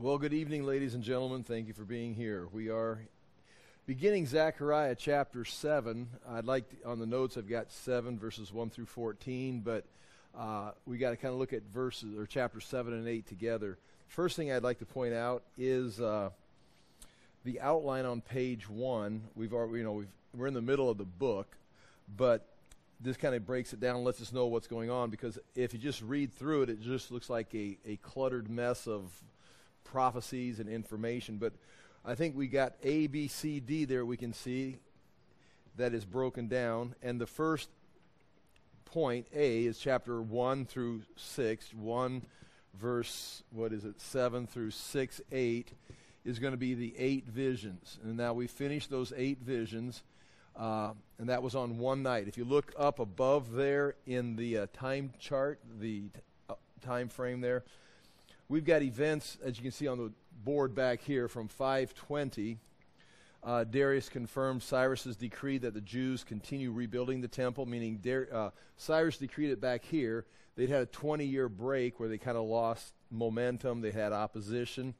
Well, good evening, ladies and gentlemen. Thank you for being here. We are beginning Zechariah chapter 7. I'd like, to, on the notes, I've got 7 verses 1 through 14, but uh, we got to kind of look at verses, or chapter 7 and 8 together. First thing I'd like to point out is uh, the outline on page 1. We've already, you know, we've, we're in the middle of the book, but this kind of breaks it down and lets us know what's going on because if you just read through it, it just looks like a, a cluttered mess of prophecies and information. But I think we got A, B, C, D there we can see that is broken down. And the first point, A, is chapter 1 through 6. 1 verse, what is it, 7 through 6, 8, is going to be the eight visions. And now we finished those eight visions. Uh, and that was on one night. If you look up above there in the uh, time chart, the t- uh, time frame there, We've got events, as you can see on the board back here, from 520. Uh, Darius confirmed Cyrus's decree that the Jews continue rebuilding the temple, meaning Dar- uh, Cyrus decreed it back here. They'd had a 20 year break where they kind of lost momentum, they had opposition.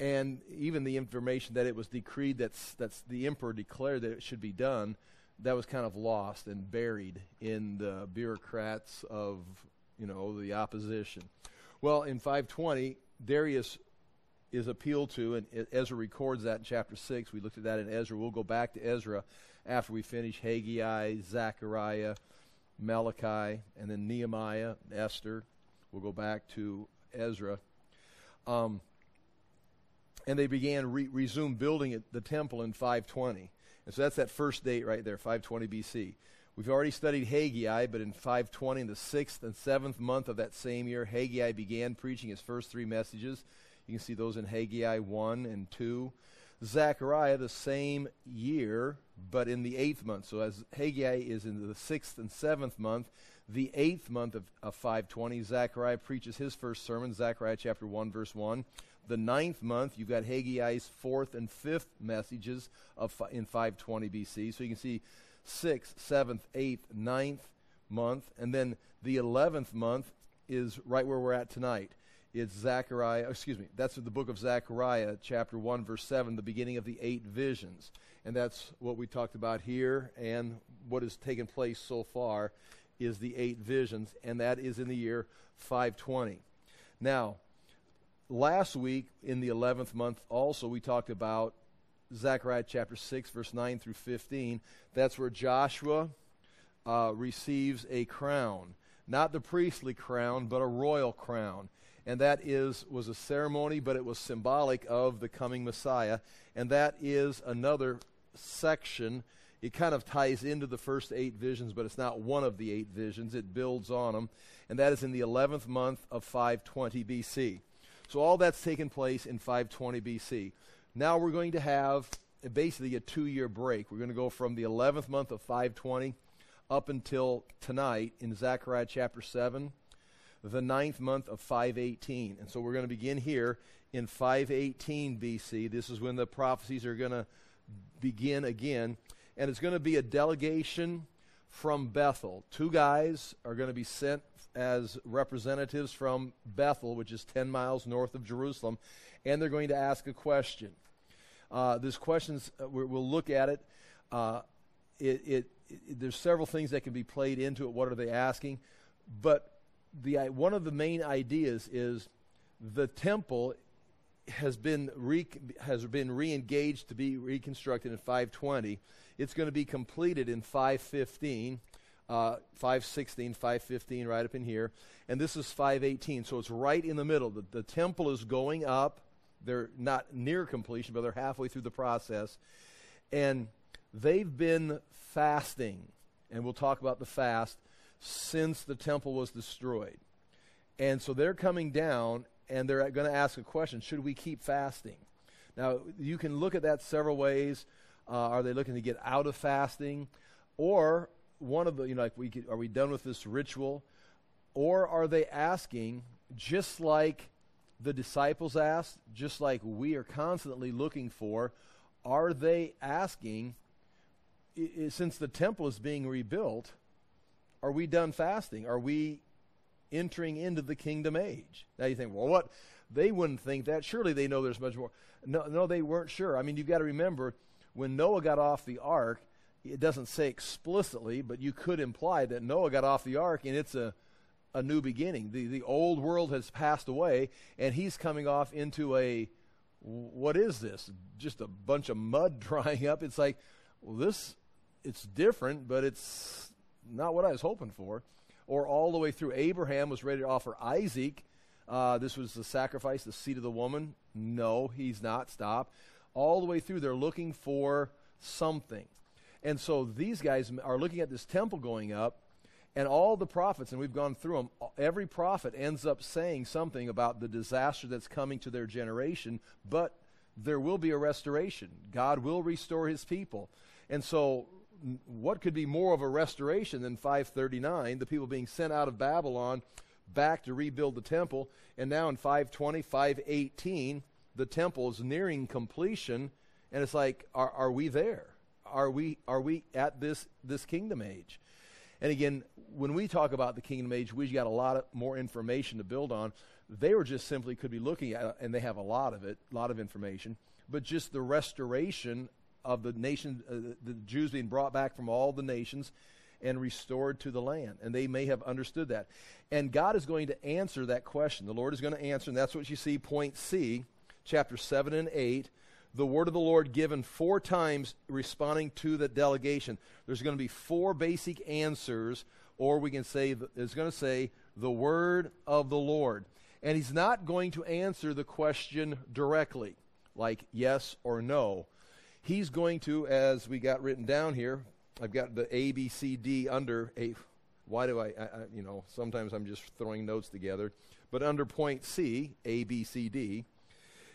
And even the information that it was decreed that's, that's the emperor declared that it should be done, that was kind of lost and buried in the bureaucrats of, you know, the opposition. Well, in 520, Darius is appealed to, and Ezra records that in chapter 6. We looked at that in Ezra. We'll go back to Ezra after we finish Haggai, Zechariah, Malachi, and then Nehemiah, Esther. We'll go back to Ezra. Um, and they began re- resume building the temple in 520. And so that's that first date right there, 520 BC. We've already studied Haggai, but in 520, in the sixth and seventh month of that same year, Haggai began preaching his first three messages. You can see those in Haggai 1 and 2. Zechariah, the same year, but in the eighth month. So as Haggai is in the sixth and seventh month, the eighth month of, of 520, Zechariah preaches his first sermon, Zechariah chapter 1, verse 1. The ninth month, you've got Haggai's fourth and fifth messages of in 520 BC. So you can see sixth, seventh, eighth, ninth month, and then the eleventh month is right where we're at tonight. It's Zechariah, excuse me, that's the book of Zechariah, chapter 1, verse 7, the beginning of the eight visions. And that's what we talked about here, and what has taken place so far is the eight visions, and that is in the year 520. Now, last week in the 11th month, also, we talked about Zechariah chapter 6, verse 9 through 15. That's where Joshua uh, receives a crown. Not the priestly crown, but a royal crown. And that is was a ceremony, but it was symbolic of the coming Messiah. And that is another section. It kind of ties into the first eight visions, but it's not one of the eight visions. It builds on them. And that is in the 11th month of 520 BC. So all that's taken place in 520 BC. Now we're going to have basically a two year break. We're going to go from the 11th month of 520 up until tonight in Zechariah chapter 7, the ninth month of 518. And so we're going to begin here in 518 BC. This is when the prophecies are going to begin again. And it's going to be a delegation from Bethel. Two guys are going to be sent as representatives from Bethel, which is 10 miles north of Jerusalem, and they're going to ask a question. Uh, there's questions, uh, we'll look at it. Uh, it, it, it. There's several things that can be played into it. What are they asking? But the, one of the main ideas is the temple has been re, has been re-engaged to be reconstructed in 520. It's going to be completed in 515, uh, 516, 515, right up in here, and this is 518. So it's right in the middle. The, the temple is going up. They're not near completion, but they're halfway through the process. And they've been fasting, and we'll talk about the fast, since the temple was destroyed. And so they're coming down and they're going to ask a question Should we keep fasting? Now, you can look at that several ways. Uh, are they looking to get out of fasting? Or one of the, you know, like, we could, are we done with this ritual? Or are they asking, just like the disciples asked, just like we are constantly looking for, are they asking, since the temple is being rebuilt, are we done fasting? Are we entering into the kingdom age? Now you think, well, what? they wouldn't think that. Surely they know there's much more. No, no, they weren't sure. I mean, you've got to remember when Noah got off the ark, it doesn't say explicitly, but you could imply that Noah got off the ark and it's a, a new beginning. The, the old world has passed away, and he's coming off into a what is this? Just a bunch of mud drying up. It's like, well, this, it's different, but it's not what I was hoping for. Or all the way through, Abraham was ready to offer Isaac. Uh, this was the sacrifice, the seed of the woman. No, he's not. Stop. All the way through, they're looking for something. And so these guys are looking at this temple going up, and all the prophets, and we've gone through them, every prophet ends up saying something about the disaster that's coming to their generation, but there will be a restoration. God will restore his people. And so, what could be more of a restoration than 539, the people being sent out of Babylon back to rebuild the temple? And now in 520, 518, the temple is nearing completion. And it's like, are, are we there? Are we, are we at this, this kingdom age? And again, when we talk about the kingdom age, we've got a lot of more information to build on. They were just simply could be looking at, and they have a lot of it, a lot of information, but just the restoration of the nation, uh, the Jews being brought back from all the nations and restored to the land. And they may have understood that. And God is going to answer that question. The Lord is going to answer, and that's what you see, point C, chapter 7 and 8 the word of the Lord given four times responding to the delegation. There's going to be four basic answers, or we can say, it's going to say, the word of the Lord. And he's not going to answer the question directly, like yes or no. He's going to, as we got written down here, I've got the A, B, C, D under a. Why do I, I, I you know, sometimes I'm just throwing notes together. But under point C, A, B, C, D,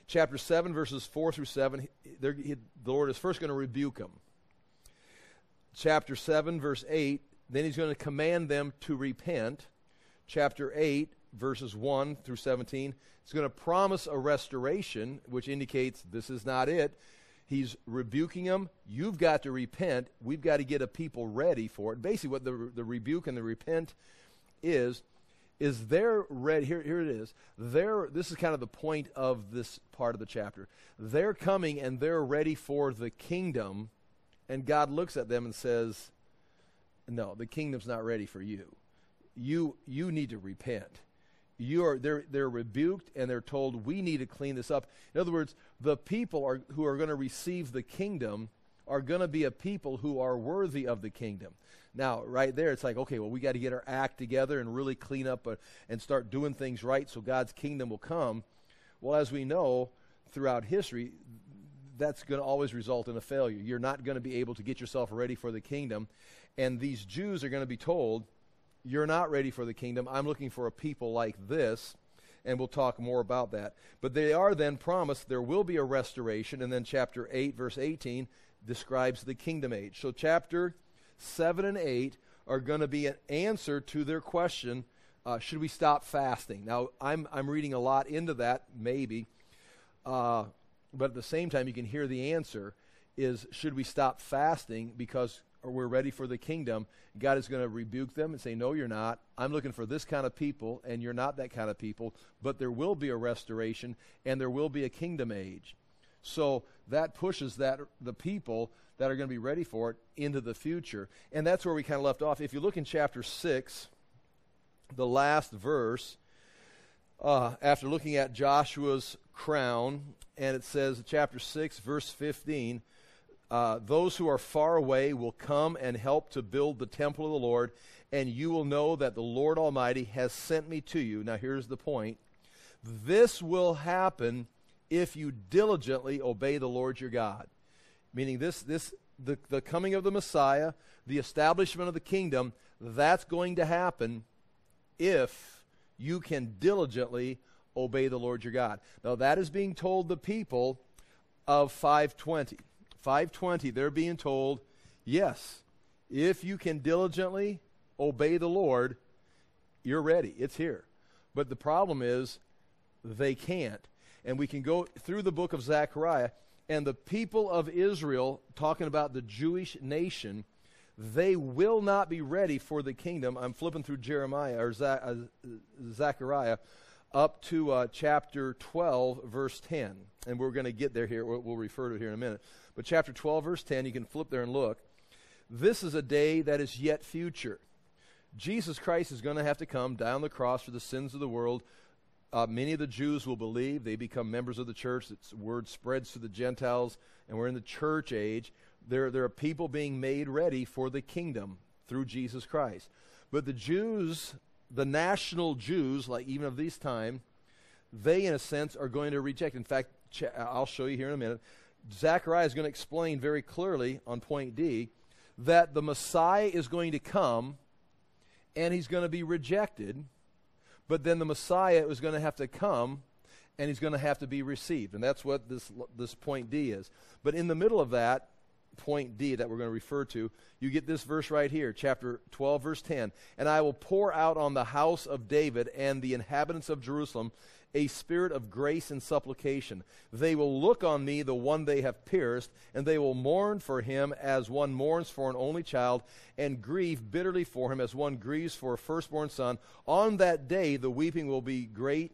chapter 7, verses 4 through 7, he, he, the Lord is first going to rebuke them. Chapter 7, verse 8, then he's going to command them to repent. Chapter 8, verses 1 through 17, he's going to promise a restoration, which indicates this is not it. He's rebuking them. You've got to repent. We've got to get a people ready for it. Basically, what the, the rebuke and the repent is is they're ready. Here, here it is. They're, this is kind of the point of this part of the chapter. They're coming and they're ready for the kingdom, and God looks at them and says, "No, the kingdom's not ready for you. You you need to repent." You are they're they're rebuked and they're told we need to clean this up. In other words, the people are who are going to receive the kingdom are going to be a people who are worthy of the kingdom. Now, right there, it's like, okay, well, we got to get our act together and really clean up uh, and start doing things right so God's kingdom will come. Well, as we know throughout history, that's going to always result in a failure. You're not going to be able to get yourself ready for the kingdom. And these Jews are going to be told, You're not ready for the kingdom. I'm looking for a people like this. And we'll talk more about that. But they are then promised there will be a restoration. And then chapter 8, verse 18, describes the kingdom age. So, chapter 7 and 8 are going to be an answer to their question uh, should we stop fasting? Now, I'm, I'm reading a lot into that, maybe. Uh, but at the same time, you can hear the answer is should we stop fasting because we're ready for the kingdom? God is going to rebuke them and say, No, you're not. I'm looking for this kind of people, and you're not that kind of people. But there will be a restoration, and there will be a kingdom age. So that pushes that the people that are going to be ready for it into the future. And that's where we kind of left off. If you look in chapter 6, the last verse, uh, after looking at Joshua's crown, and it says, chapter 6, verse 15, uh, those who are far away will come and help to build the temple of the Lord, and you will know that the Lord Almighty has sent me to you. Now, here's the point this will happen if you diligently obey the Lord your God. Meaning this this the, the coming of the Messiah, the establishment of the kingdom, that's going to happen if you can diligently obey the Lord your God. Now that is being told the people of 520. 520, they're being told, yes, if you can diligently obey the Lord, you're ready. It's here. But the problem is they can't and we can go through the book of Zechariah, and the people of Israel, talking about the Jewish nation, they will not be ready for the kingdom. I'm flipping through Jeremiah or uh, Zechariah. up to uh, chapter 12, verse 10. And we're going to get there here. We'll, we'll refer to it here in a minute. But chapter 12, verse 10, you can flip there and look. This is a day that is yet future. Jesus Christ is going to have to come down the cross for the sins of the world. Uh, many of the Jews will believe. They become members of the church. The word spreads to the Gentiles, and we're in the church age. There, there are people being made ready for the kingdom through Jesus Christ. But the Jews, the national Jews, like even of this time, they, in a sense, are going to reject. In fact, I'll show you here in a minute. Zechariah is going to explain very clearly on point D that the Messiah is going to come and he's going to be rejected, but then the Messiah is going to have to come and he's going to have to be received. And that's what this, this point D is. But in the middle of that, point D that we're going to refer to, you get this verse right here, chapter 12, verse 10. And I will pour out on the house of David and the inhabitants of Jerusalem a spirit of grace and supplication. They will look on me, the one they have pierced, and they will mourn for him as one mourns for an only child, and grieve bitterly for him as one grieves for a firstborn son. On that day, the weeping will be great.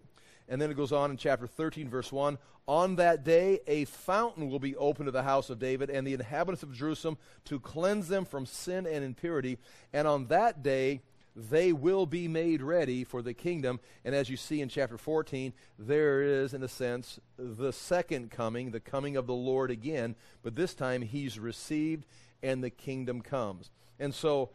And then it goes on in chapter 13, verse 1 On that day, a fountain will be opened to the house of David and the inhabitants of Jerusalem to cleanse them from sin and impurity. And on that day, they will be made ready for the kingdom. And as you see in chapter 14, there is, in a sense, the second coming, the coming of the Lord again. But this time he's received and the kingdom comes. And so,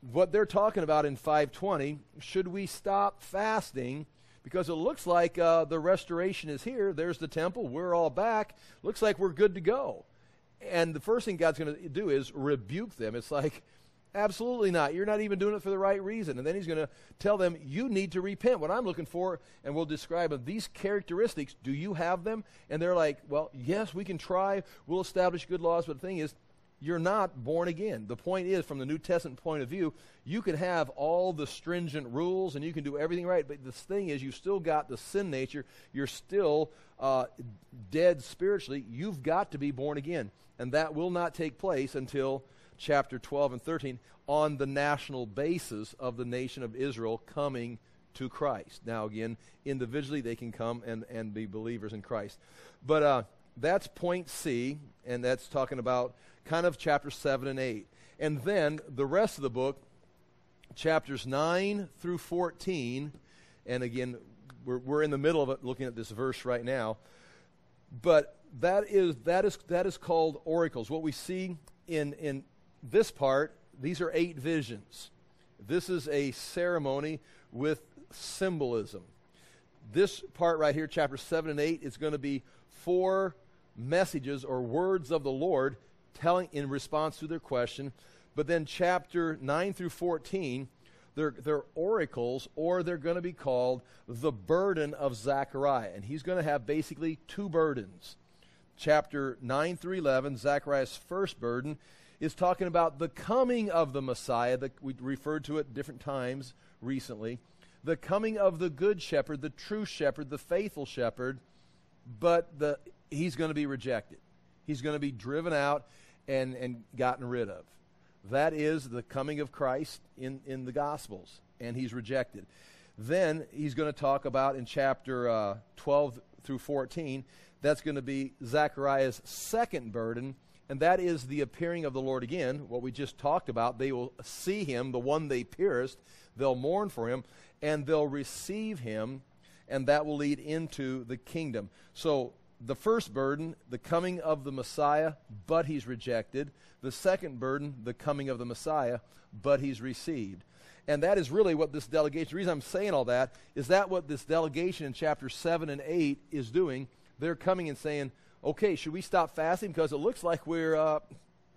what they're talking about in 520, should we stop fasting? Because it looks like uh, the restoration is here. There's the temple. We're all back. Looks like we're good to go. And the first thing God's going to do is rebuke them. It's like, Absolutely not. You're not even doing it for the right reason. And then he's going to tell them, you need to repent. What I'm looking for, and we'll describe them, these characteristics, do you have them? And they're like, well, yes, we can try. We'll establish good laws. But the thing is, you're not born again. The point is, from the New Testament point of view, you can have all the stringent rules and you can do everything right. But the thing is, you've still got the sin nature. You're still uh, dead spiritually. You've got to be born again. And that will not take place until chapter 12 and 13 on the national basis of the nation of Israel coming to Christ. Now, again, individually they can come and, and be believers in Christ. But uh, that's point C, and that's talking about kind of chapter 7 and 8. And then the rest of the book, chapters 9 through 14, and again, we're, we're in the middle of it looking at this verse right now. But that is, that is, that is called oracles. What we see in, in this part, these are eight visions. This is a ceremony with symbolism. This part right here, chapter 7 and 8, is going to be four messages or words of the Lord telling in response to their question. But then chapter 9 through 14, they're, they're oracles, or they're going to be called the burden of Zechariah. And he's going to have basically two burdens. Chapter 9 through 11, Zechariah's first burden is talking about the coming of the Messiah. that we referred to it different times recently. The coming of the good shepherd, the true shepherd, the faithful shepherd, but the, he's going to be rejected. He's going to be driven out and, and gotten rid of. That is the coming of Christ in, in the Gospels, and he's rejected. Then he's going to talk about in chapter uh, 12 through 14, that's going to be Zechariah's second burden, and that is the appearing of the Lord again, what we just talked about. They will see him, the one they pierced, they'll mourn for him, and they'll receive him, and that will lead into the kingdom. So, the first burden, the coming of the Messiah, but he's rejected. The second burden, the coming of the Messiah, but he's received. And that is really what this delegation, the reason I'm saying all that, is that what this delegation in chapter 7 and 8 is doing. They're coming and saying, okay, should we stop fasting? Because it looks like we're uh,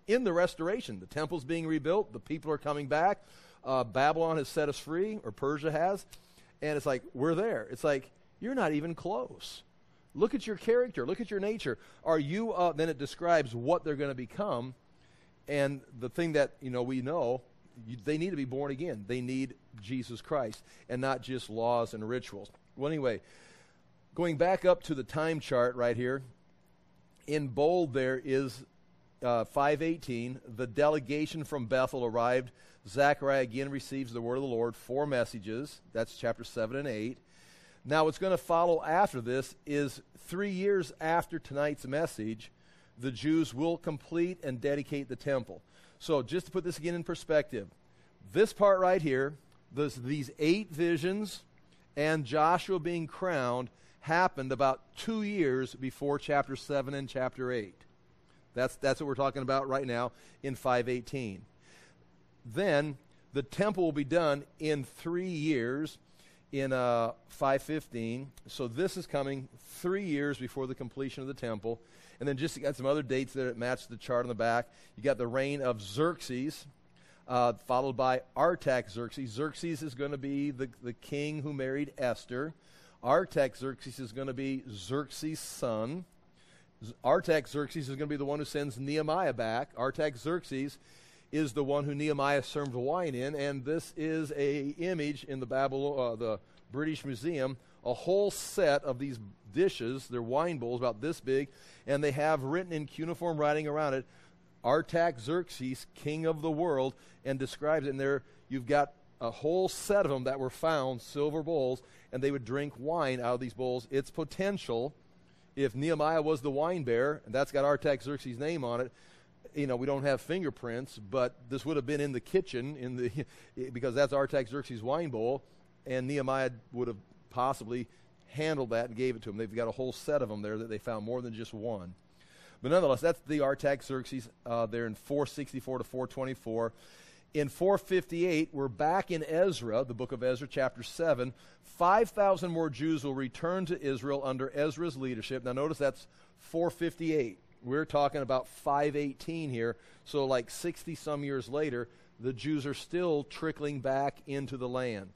in the restoration. The temple's being rebuilt, the people are coming back. Uh, Babylon has set us free, or Persia has. And it's like, we're there. It's like, you're not even close. Look at your character. Look at your nature. Are you, uh, then it describes what they're going to become. And the thing that, you know, we know, you, they need to be born again. They need Jesus Christ and not just laws and rituals. Well, anyway, going back up to the time chart right here, in bold there is uh, 518. The delegation from Bethel arrived. Zechariah again receives the word of the Lord, four messages. That's chapter 7 and 8. Now, what's going to follow after this is three years after tonight's message, the Jews will complete and dedicate the temple. So, just to put this again in perspective, this part right here, this, these eight visions and Joshua being crowned happened about two years before chapter 7 and chapter 8. That's, that's what we're talking about right now in 518. Then the temple will be done in three years in uh, 515. So this is coming three years before the completion of the temple. And then just got some other dates that match the chart on the back. You got the reign of Xerxes, uh, followed by Artaxerxes. Xerxes is going to be the, the king who married Esther. Artaxerxes is going to be Xerxes' son. Artaxerxes is going to be the one who sends Nehemiah back. Artaxerxes is the one who Nehemiah served wine in, and this is a image in the Babylon, uh, the British Museum, a whole set of these dishes. They're wine bowls about this big, and they have written in cuneiform writing around it, Artaxerxes, king of the world, and describes it. And there you've got a whole set of them that were found, silver bowls, and they would drink wine out of these bowls. Its potential, if Nehemiah was the wine bearer, and that's got Artaxerxes' name on it, you know, we don't have fingerprints, but this would have been in the kitchen in the because that's Artaxerxes' wine bowl, and Nehemiah would have possibly handled that and gave it to him. They've got a whole set of them there that they found more than just one. But nonetheless, that's the Artaxerxes uh, there in 464 to 424. In 458, we're back in Ezra, the book of Ezra, chapter 7. 5,000 more Jews will return to Israel under Ezra's leadership. Now, notice that's 458. We're talking about 518 here. So, like 60 some years later, the Jews are still trickling back into the land.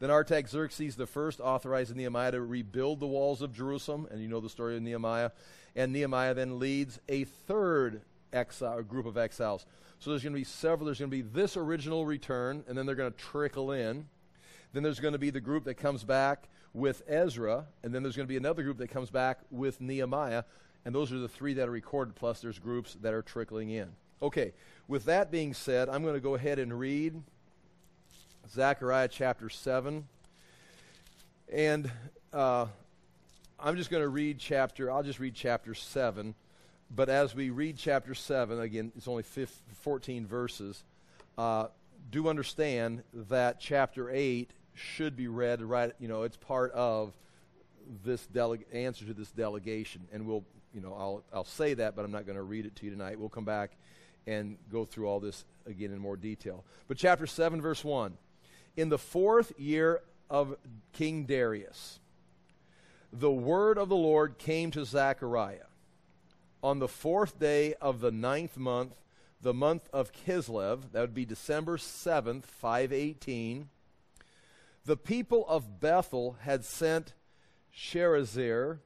Then Artaxerxes the first authorized Nehemiah to rebuild the walls of Jerusalem, and you know the story of Nehemiah. And Nehemiah then leads a third exile, group of exiles. So there's going to be several. There's going to be this original return, and then they're going to trickle in. Then there's going to be the group that comes back with Ezra, and then there's going to be another group that comes back with Nehemiah. And those are the three that are recorded, plus there's groups that are trickling in. Okay, with that being said, I'm going to go ahead and read Zechariah chapter 7. And uh, I'm just going to read chapter, I'll just read chapter 7. But as we read chapter 7, again, it's only 15, 14 verses, uh, do understand that chapter 8 should be read right, you know, it's part of this answer to this delegation. And we'll you know, I'll, I'll say that, but I'm not going to read it to you tonight. We'll come back and go through all this again in more detail. But chapter 7, verse 1. In the fourth year of King Darius, the word of the Lord came to Zechariah. On the fourth day of the ninth month, the month of Kislev, that would be December 7th, 518, the people of Bethel had sent Sharezer,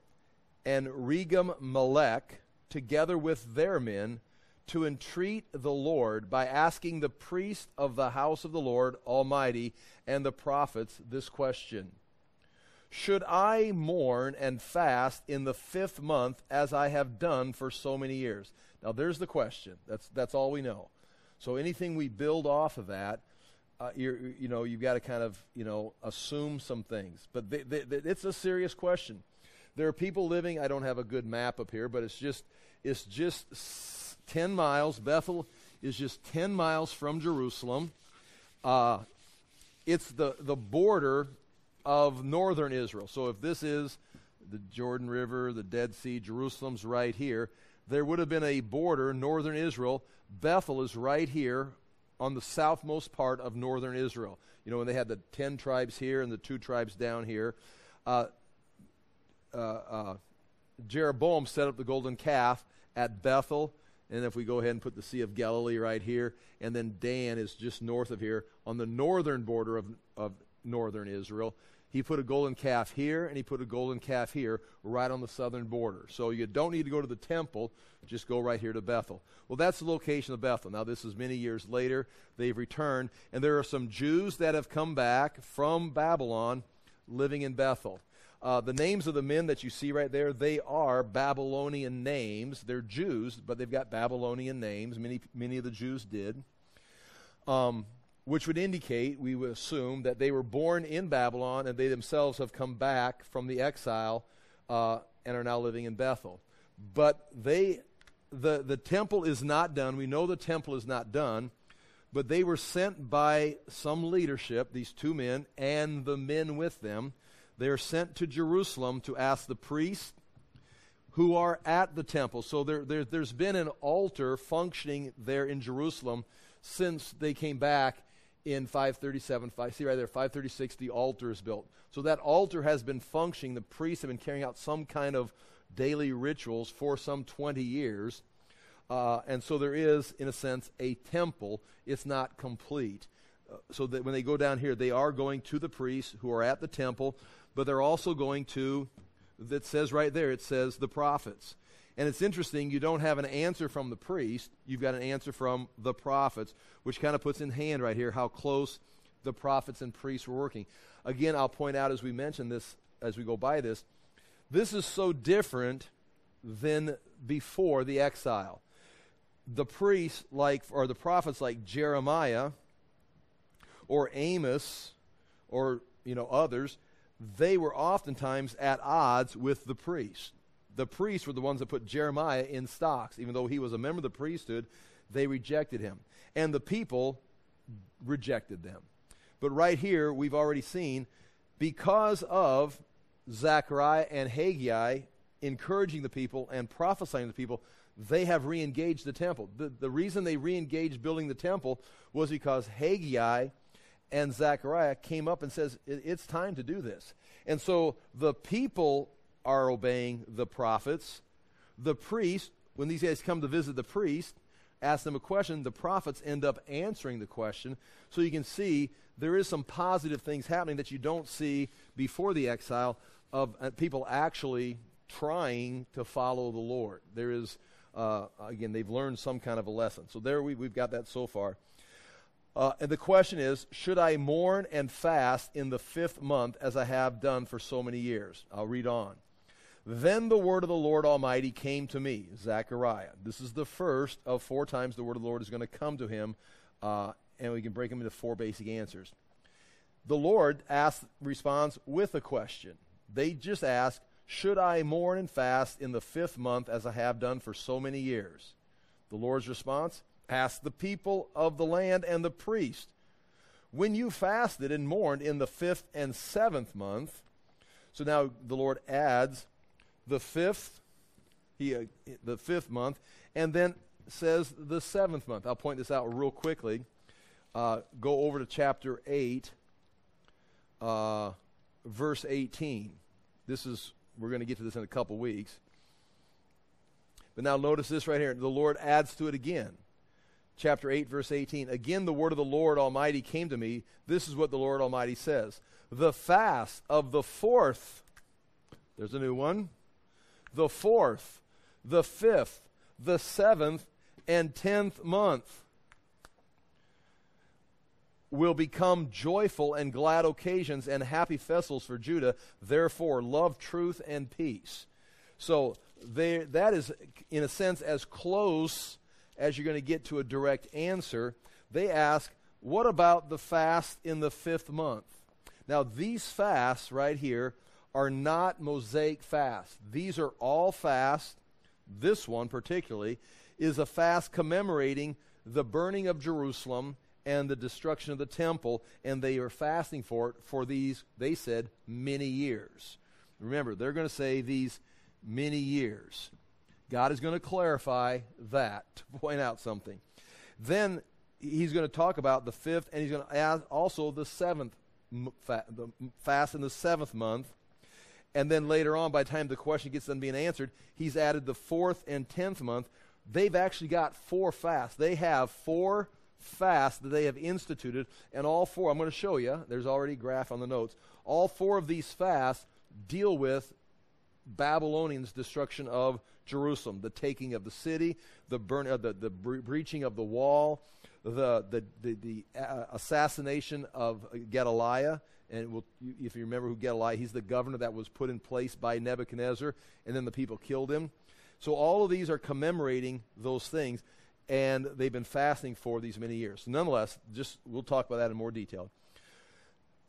and Regem Melech, together with their men, to entreat the Lord by asking the priest of the house of the Lord Almighty and the prophets this question Should I mourn and fast in the fifth month as I have done for so many years? Now, there's the question. That's, that's all we know. So anything we build off of that, uh, you know, you've got to kind of, you know, assume some things. But it's a serious question. There are people living, I don't have a good map up here, but it's just it's just 10 miles. Bethel is just 10 miles from Jerusalem. Uh, it's the, the border of northern Israel. So if this is the Jordan River, the Dead Sea, Jerusalem's right here, there would have been a border, northern Israel. Bethel is right here on the southmost part of northern Israel. You know, when they had the 10 tribes here and the two tribes down here. Uh, uh, uh, Jeroboam set up the golden calf at Bethel. And if we go ahead and put the Sea of Galilee right here, and then Dan is just north of here on the northern border of, of northern Israel. He put a golden calf here, and he put a golden calf here, right on the southern border. So you don't need to go to the temple, just go right here to Bethel. Well, that's the location of Bethel. Now, this is many years later. They've returned, and there are some Jews that have come back from Babylon living in Bethel. Uh, the names of the men that you see right there, they are Babylonian names. They're Jews, but they've got Babylonian names. Many, many of the Jews did. Um, which would indicate, we would assume, that they were born in Babylon and they themselves have come back from the exile uh, and are now living in Bethel. But they, the, the temple is not done. We know the temple is not done, but they were sent by some leadership, these two men, and the men with them. They are sent to Jerusalem to ask the priests who are at the temple. So there, there, there's been an altar functioning there in Jerusalem since they came back in 537. Five, see right there, 536, the altar is built. So that altar has been functioning. The priests have been carrying out some kind of daily rituals for some 20 years. Uh, and so there is, in a sense, a temple. It's not complete. Uh, so that when they go down here, they are going to the priests who are at the temple, but they're also going to, that says right there, it says the prophets. And it's interesting, you don't have an answer from the priest, you've got an answer from the prophets, which kind of puts in hand right here how close the prophets and priests were working. Again, I'll point out as we mention this, as we go by this, this is so different than before the exile. The priests, like, or the prophets like Jeremiah or Amos or, you know, others, they were oftentimes at odds with the priests the priests were the ones that put Jeremiah in stocks. Even though he was a member of the priesthood, they rejected him. And the people rejected them. But right here, we've already seen because of Zechariah and Haggai encouraging the people and prophesying to the people, they have re engaged the temple. The, the reason they re engaged building the temple was because Haggai and Zechariah came up and says, It's time to do this. And so the people are obeying the prophets. The priest, when these guys come to visit the priest, ask them a question, the prophets end up answering the question. So you can see there is some positive things happening that you don't see before the exile of uh, people actually trying to follow the Lord. There is, uh, again, they've learned some kind of a lesson. So there we, we've got that so far. Uh, and the question is Should I mourn and fast in the fifth month as I have done for so many years? I'll read on. Then the word of the Lord Almighty came to me, Zechariah. This is the first of four times the word of the Lord is going to come to him, uh, and we can break them into four basic answers. The Lord asks, responds with a question. They just ask, Should I mourn and fast in the fifth month as I have done for so many years? The Lord's response Ask the people of the land and the priest. When you fasted and mourned in the fifth and seventh month, so now the Lord adds the fifth, he, uh, the fifth month, and then says the seventh month. I'll point this out real quickly. Uh, go over to chapter 8, uh, verse 18. This is, we're going to get to this in a couple weeks. But now notice this right here. The Lord adds to it again. Chapter 8, verse 18. Again, the word of the Lord Almighty came to me. This is what the Lord Almighty says The fast of the fourth, there's a new one the fourth, the fifth, the seventh, and tenth month will become joyful and glad occasions and happy festivals for Judah. Therefore, love truth and peace. So they, that is, in a sense, as close as you're going to get to a direct answer. They ask, what about the fast in the fifth month? Now, these fasts right here are not Mosaic fasts. These are all fasts. This one, particularly, is a fast commemorating the burning of Jerusalem and the destruction of the temple, and they are fasting for it for these, they said, many years. Remember, they're going to say these many years. God is going to clarify that to point out something. Then he's going to talk about the fifth, and he's going to add also the seventh fast in the seventh month and then later on, by the time the question gets done being answered, he's added the fourth and tenth month. They've actually got four fasts. They have four fasts that they have instituted, and all four, I'm going to show you, there's already a graph on the notes. All four of these fasts deal with Babylonians' destruction of Jerusalem, the taking of the city, the, burn, uh, the, the breaching of the wall, the, the, the, the uh, assassination of Gedaliah, and we'll, if you remember who Gedaliah, he's the governor that was put in place by Nebuchadnezzar, and then the people killed him. So all of these are commemorating those things. and they've been fasting for these many years. Nonetheless, just we'll talk about that in more detail.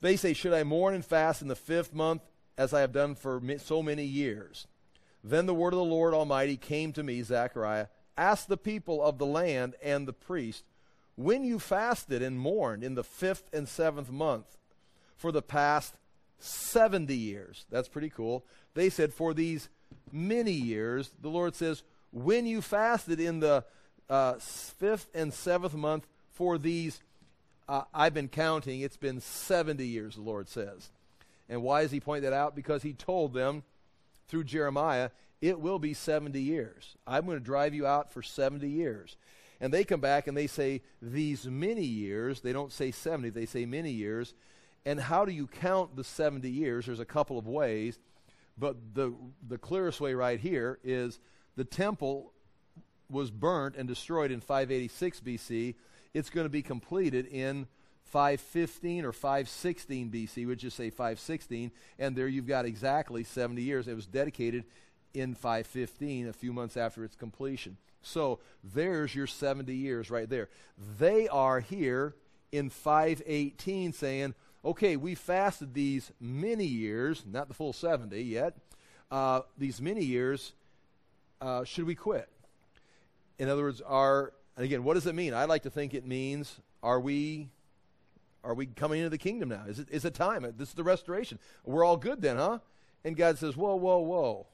They say, Should I mourn and fast in the fifth month as I have done for so many years? Then the word of the Lord Almighty came to me, Zechariah Ask the people of the land and the priest, when you fasted and mourned in the fifth and seventh month for the past 70 years. That's pretty cool. They said, For these many years, the Lord says, when you fasted in the uh, fifth and seventh month for these, uh, I've been counting, it's been 70 years, the Lord says. And why does he point that out? Because he told them through Jeremiah, it will be 70 years. I'm going to drive you out for 70 years. And they come back and they say, these many years, they don't say 70, they say many years. And how do you count the 70 years? There's a couple of ways, but the, the clearest way right here is the temple was burnt and destroyed in 586 BC. It's going to be completed in 515 or 516 BC, which is say 516, and there you've got exactly 70 years. It was dedicated in 515, a few months after its completion. So there's your 70 years right there. They are here in 518 saying, okay, we fasted these many years, not the full 70 yet, uh, these many years, uh, should we quit? In other words, are, and again, what does it mean? I like to think it means, are we are we coming into the kingdom now? Is it, is it time? This is the restoration. We're all good then, huh? And God says, Whoa, whoa, whoa.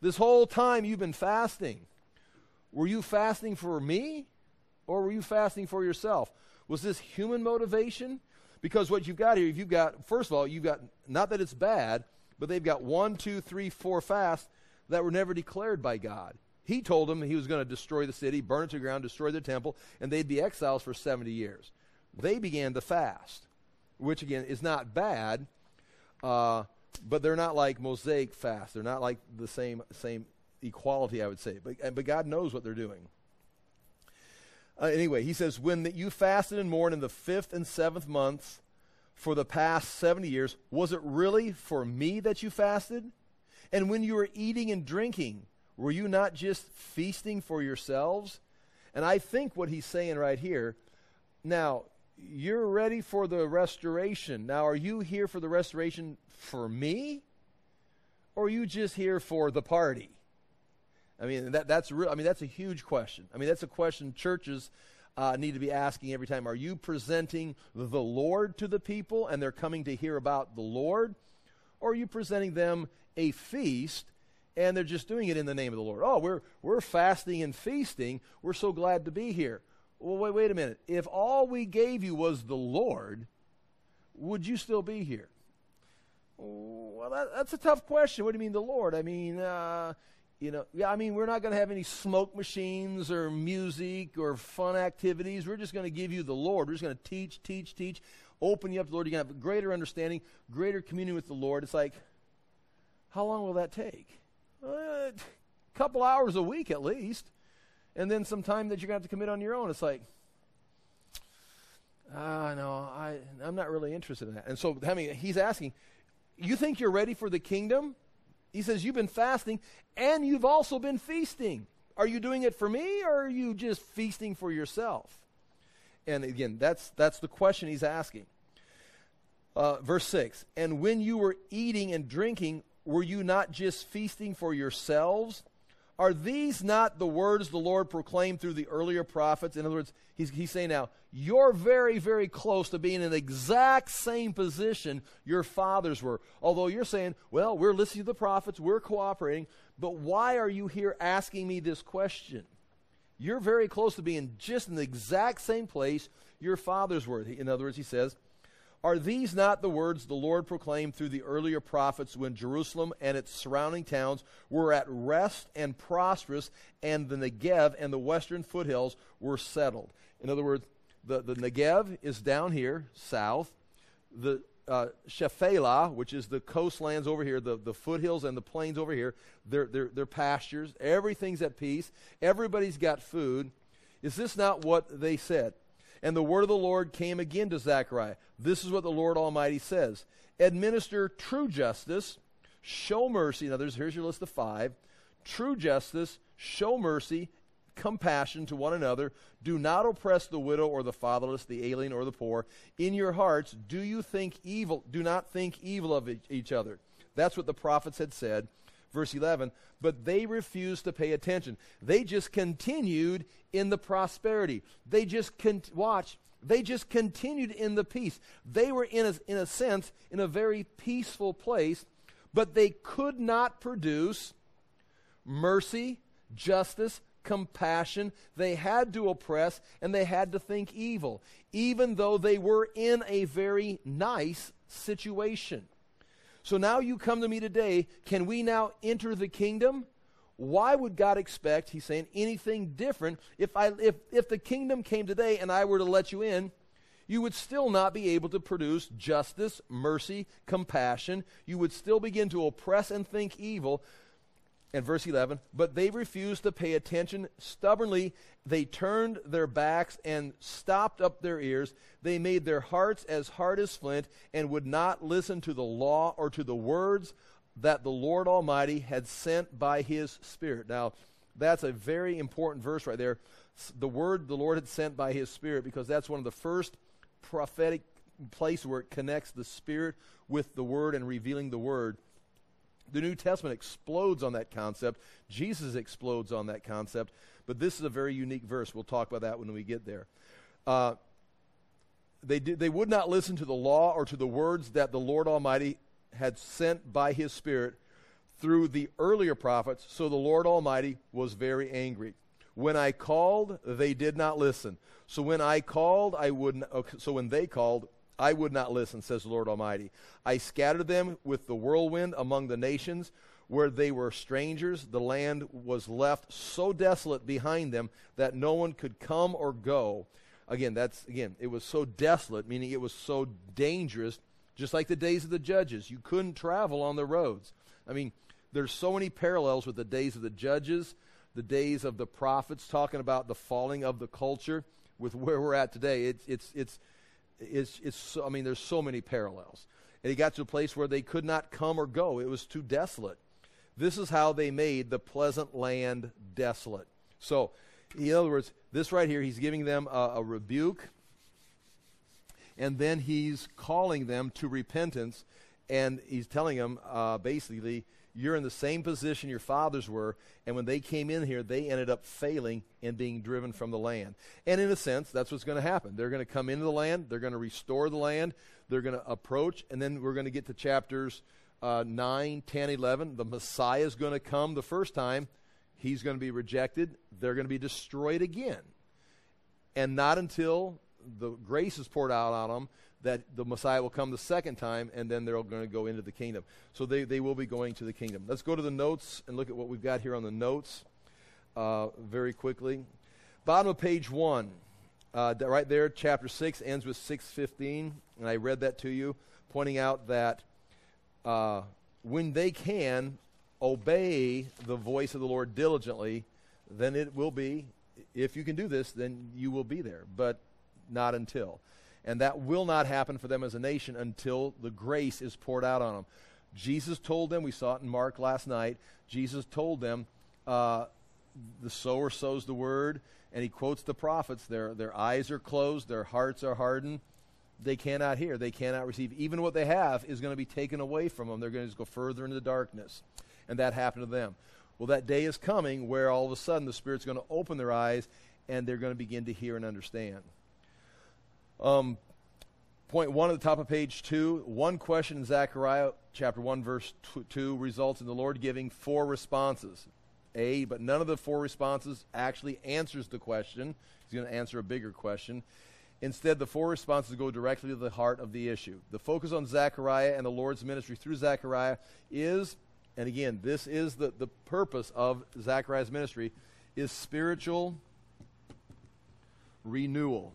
This whole time you've been fasting. Were you fasting for me or were you fasting for yourself? Was this human motivation? Because what you've got here, you've got, first of all, you've got, not that it's bad, but they've got one, two, three, four fasts that were never declared by God. He told them he was going to destroy the city, burn it to the ground, destroy the temple, and they'd be exiles for 70 years they began the fast, which again is not bad, uh, but they're not like Mosaic fast. They're not like the same same equality, I would say. But but God knows what they're doing. Uh, anyway, he says, when the, you fasted and mourned in the fifth and seventh months for the past 70 years, was it really for me that you fasted? And when you were eating and drinking, were you not just feasting for yourselves? And I think what he's saying right here, now, you're ready for the restoration. Now, are you here for the restoration for me? Or are you just here for the party? I mean, that, that's real. I mean, that's a huge question. I mean, that's a question churches uh, need to be asking every time. Are you presenting the Lord to the people and they're coming to hear about the Lord? Or are you presenting them a feast and they're just doing it in the name of the Lord? Oh, we're, we're fasting and feasting. We're so glad to be here. Well, wait, wait a minute. If all we gave you was the Lord, would you still be here? Well, that, that's a tough question. What do you mean, the Lord? I mean, uh, you know, yeah, I mean, we're not going to have any smoke machines or music or fun activities. We're just going to give you the Lord. We're just going to teach, teach, teach, open you up to the Lord. You're going to have greater understanding, greater communion with the Lord. It's like, how long will that take? Uh, a couple hours a week at least and then some time that you're going to have to commit on your own. It's like, ah, uh, no, I, I'm not really interested in that. And so, I mean, he's asking, you think you're ready for the kingdom? He says, you've been fasting and you've also been feasting. Are you doing it for me or are you just feasting for yourself? And again, that's, that's the question he's asking. Uh, verse 6 And when you were eating and drinking, were you not just feasting for yourselves are these not the words the Lord proclaimed through the earlier prophets? In other words, he's, he's saying now, you're very, very close to being in the exact same position your fathers were. Although you're saying, well, we're listening to the prophets, we're cooperating, but why are you here asking me this question? You're very close to being just in the exact same place your fathers were. In other words, he says, are these not the words the Lord proclaimed through the earlier prophets when Jerusalem and its surrounding towns were at rest and prosperous, and the Negev and the western foothills were settled? In other words, the, the Negev is down here, south. The uh, Shephelah, which is the coastlands over here, the, the foothills and the plains over here, they're, they're, they're pastures. Everything's at peace. Everybody's got food. Is this not what they said? And the word of the Lord came again to Zechariah. This is what the Lord Almighty says Administer true justice, show mercy. Now, there's, here's your list of five true justice, show mercy, compassion to one another. Do not oppress the widow or the fatherless, the alien or the poor. In your hearts, do you think evil? Do not think evil of each other. That's what the prophets had said. Verse 11, but they refused to pay attention. They just continued in the prosperity. They just, con- watch, they just continued in the peace. They were, in a, in a sense, in a very peaceful place, but they could not produce mercy, justice, compassion. They had to oppress and they had to think evil, even though they were in a very nice situation. So now you come to me today. Can we now enter the kingdom? Why would God expect, he's saying, anything different? If, I, if, if the kingdom came today and I were to let you in, you would still not be able to produce justice, mercy, compassion. You would still begin to oppress and think evil. And verse 11, but they refused to pay attention. Stubbornly, they turned their backs and stopped up their ears. They made their hearts as hard as flint and would not listen to the law or to the words that the Lord Almighty had sent by his Spirit. Now, that's a very important verse right there. The word the Lord had sent by his Spirit, because that's one of the first prophetic places where it connects the Spirit with the Word and revealing the Word. The New Testament explodes on that concept. Jesus explodes on that concept. But this is a very unique verse. We'll talk about that when we get there. Uh, they, did, they would not listen to the law or to the words that the Lord Almighty had sent by his Spirit through the earlier prophets, so the Lord Almighty was very angry. When I called, they did not listen. So when I called, I would not, so when they called, I would not listen, says the Lord Almighty. I scattered them with the whirlwind among the nations where they were strangers. The land was left so desolate behind them that no one could come or go. Again, that's again, it was so desolate, meaning it was so dangerous just like the days of the judges. You couldn't travel on the roads. I mean, there's so many parallels with the days of the judges, the days of the prophets, talking about the falling of the culture with where we're at today. It's, it's, it's, it's, it's I mean, there's so many parallels. And he got to a place where they could not come or go, it was too desolate. This is how they made the pleasant land desolate. So, in other words, this right here, he's giving them a, a rebuke and then he's calling them to repentance, and he's telling them uh, basically, you're in the same position your fathers were, and when they came in here, they ended up failing and being driven from the land. And in a sense, that's what's going to happen. They're going to come into the land, they're going to restore the land, they're going to approach, and then we're going to get to chapters uh, 9, 10, 11. The Messiah is going to come the first time. He's going to be rejected. They're going to be destroyed again. And not until the grace is poured out on them that the Messiah will come the second time, and then they're going to go into the kingdom. So they, they will be going to the kingdom. Let's go to the notes and look at what we've got here on the notes uh, very quickly. Bottom of page one, uh, right there, chapter 6 ends with 615, and I read that to you, pointing out that uh, when they can obey the voice of the Lord diligently, then it will be, if you can do this, then you will be there. But not until. And that will not happen for them as a nation until the grace is poured out on them. Jesus told them, we saw it in Mark last night, Jesus told them, uh, the sower sows the word, and he quotes the prophets. Their, their eyes are closed, their hearts are hardened. They cannot hear, they cannot receive. Even what they have is going to be taken away from them. They're going to go further into the darkness. And that happened to them. Well, that day is coming where all of a sudden the Spirit's going to open their eyes and they're going to begin to hear and understand. Um, point one at the top of page two one question in Zechariah chapter 1, verse 2 results in the Lord giving four responses. A, but none of the four responses actually answers the question. He's going to answer a bigger question. Instead, the four responses go directly to the heart of the issue. The focus on Zechariah and the Lord's ministry through Zechariah is, and again, this is the, the purpose of Zechariah's ministry, is spiritual renewal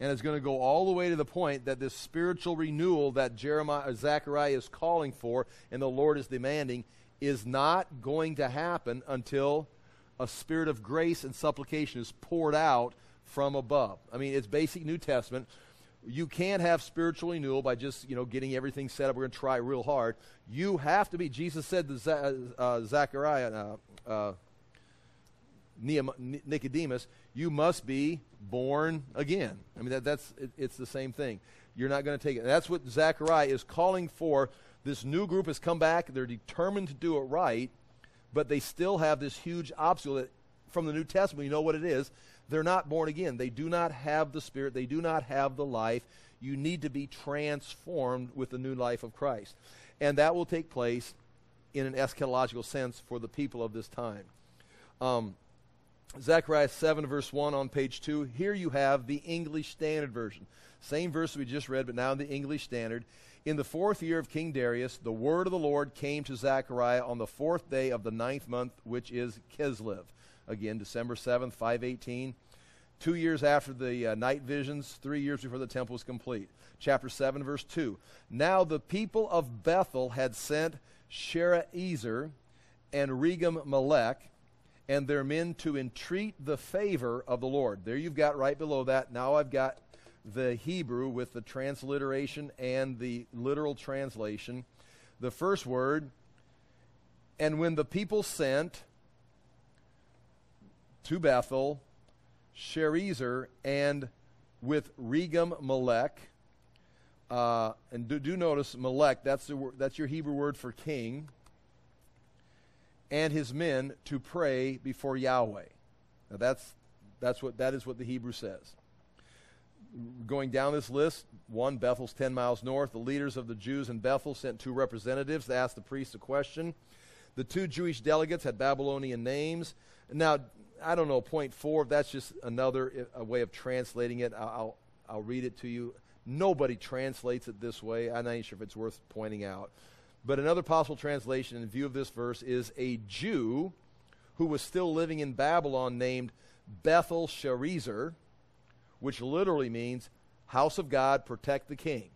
and it's going to go all the way to the point that this spiritual renewal that Jeremiah, Zechariah is calling for and the Lord is demanding is not going to happen until a spirit of grace and supplication is poured out from above. I mean, it's basic New Testament. You can't have spiritual renewal by just, you know, getting everything set up. We're going to try real hard. You have to be, Jesus said to uh, Zechariah, uh, uh, Nicodemus, you must be born again. I mean, that, that's it, it's the same thing. You're not going to take it. That's what Zechariah is calling for. This new group has come back. They're determined to do it right, but they still have this huge obstacle that, from the New Testament. You know what it is. They're not born again. They do not have the Spirit. They do not have the life. You need to be transformed with the new life of Christ. And that will take place in an eschatological sense for the people of this time. Um, Zechariah 7, verse 1 on page 2. Here you have the English Standard Version. Same verse we just read, but now in the English Standard. In the fourth year of King Darius, the word of the Lord came to Zechariah on the fourth day of the ninth month, which is Kislev. Again, December 7th, 518. Two years after the uh, night visions, three years before the temple was complete. Chapter 7, verse 2. Now the people of Bethel had sent Sharezer and Regem Melech and their men to entreat the favor of the Lord. There you've got right below that. Now I've got the Hebrew with the transliteration and the literal translation. The first word, and when the people sent to Bethel, Sharezer, and with Regem Melech, uh, and do, do, notice Melech, that's, the, that's your Hebrew word for king, and his men to pray before Yahweh. Now that's, that's what, that is what the Hebrew says. Going down this list, one, Bethel's 10 miles north. The leaders of the Jews in Bethel sent two representatives to ask the priest a question. The two Jewish delegates had Babylonian names. Now, I don't know, point four, that's just another a way of translating it. I'll, I'll read it to you. Nobody translates it this way. I'm not even sure if it's worth pointing out. But another possible translation in view of this verse is a Jew who was still living in Babylon named Bethel Sharezer, which literally means house of God, protect the king.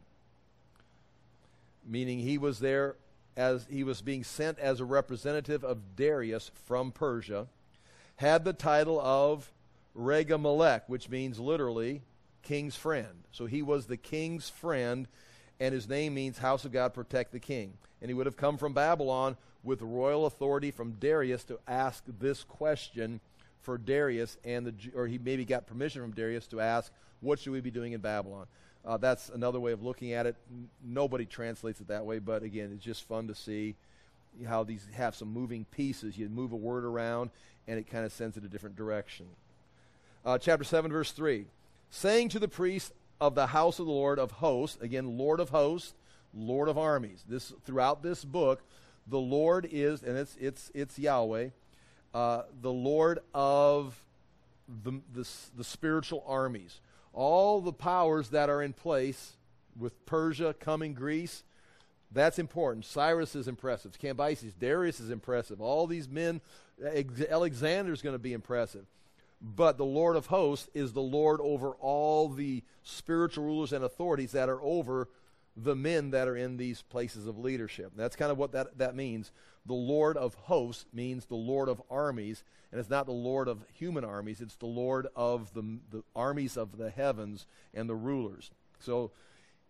Meaning he was there as he was being sent as a representative of Darius from Persia, had the title of Regamelech, which means literally king's friend. So he was the king's friend, and his name means house of God, protect the king. And he would have come from Babylon with royal authority from Darius to ask this question for Darius, and the, or he maybe got permission from Darius to ask, what should we be doing in Babylon? Uh, that's another way of looking at it. N- nobody translates it that way, but again, it's just fun to see how these have some moving pieces. You move a word around, and it kind of sends it a different direction. Uh, chapter 7, verse 3 saying to the priest of the house of the Lord of hosts, again, Lord of hosts, Lord of armies. This throughout this book, the Lord is, and it's it's it's Yahweh, uh, the Lord of the, the the spiritual armies. All the powers that are in place with Persia coming, Greece. That's important. Cyrus is impressive. Cambyses, Darius is impressive. All these men, Alexander is going to be impressive but the Lord of hosts is the Lord over all the spiritual rulers and authorities that are over the men that are in these places of leadership. That's kind of what that, that means. The Lord of hosts means the Lord of armies, and it's not the Lord of human armies, it's the Lord of the, the armies of the heavens and the rulers. So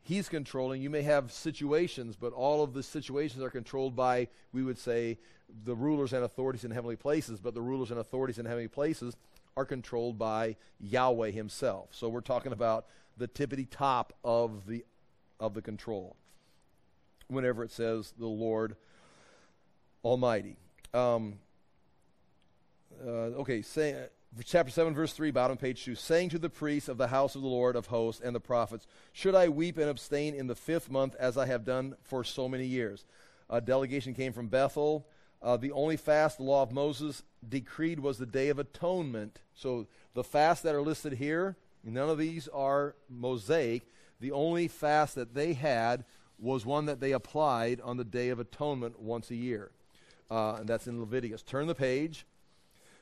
he's controlling. You may have situations, but all of the situations are controlled by, we would say, the rulers and authorities in heavenly places, but the rulers and authorities in heavenly places are controlled by Yahweh himself. So we're talking about the tippity top of the of the control. Whenever it says the Lord Almighty. Um, uh, okay, say, chapter 7, verse 3, bottom page 2. Saying to the priests of the house of the Lord of hosts and the prophets, Should I weep and abstain in the fifth month as I have done for so many years? A delegation came from Bethel. Uh, the only fast the law of Moses decreed was the Day of Atonement. So the fasts that are listed here, none of these are Mosaic. The only fast that they had was one that they applied on the Day of Atonement once a year. Uh, and that's in Leviticus. Turn the page.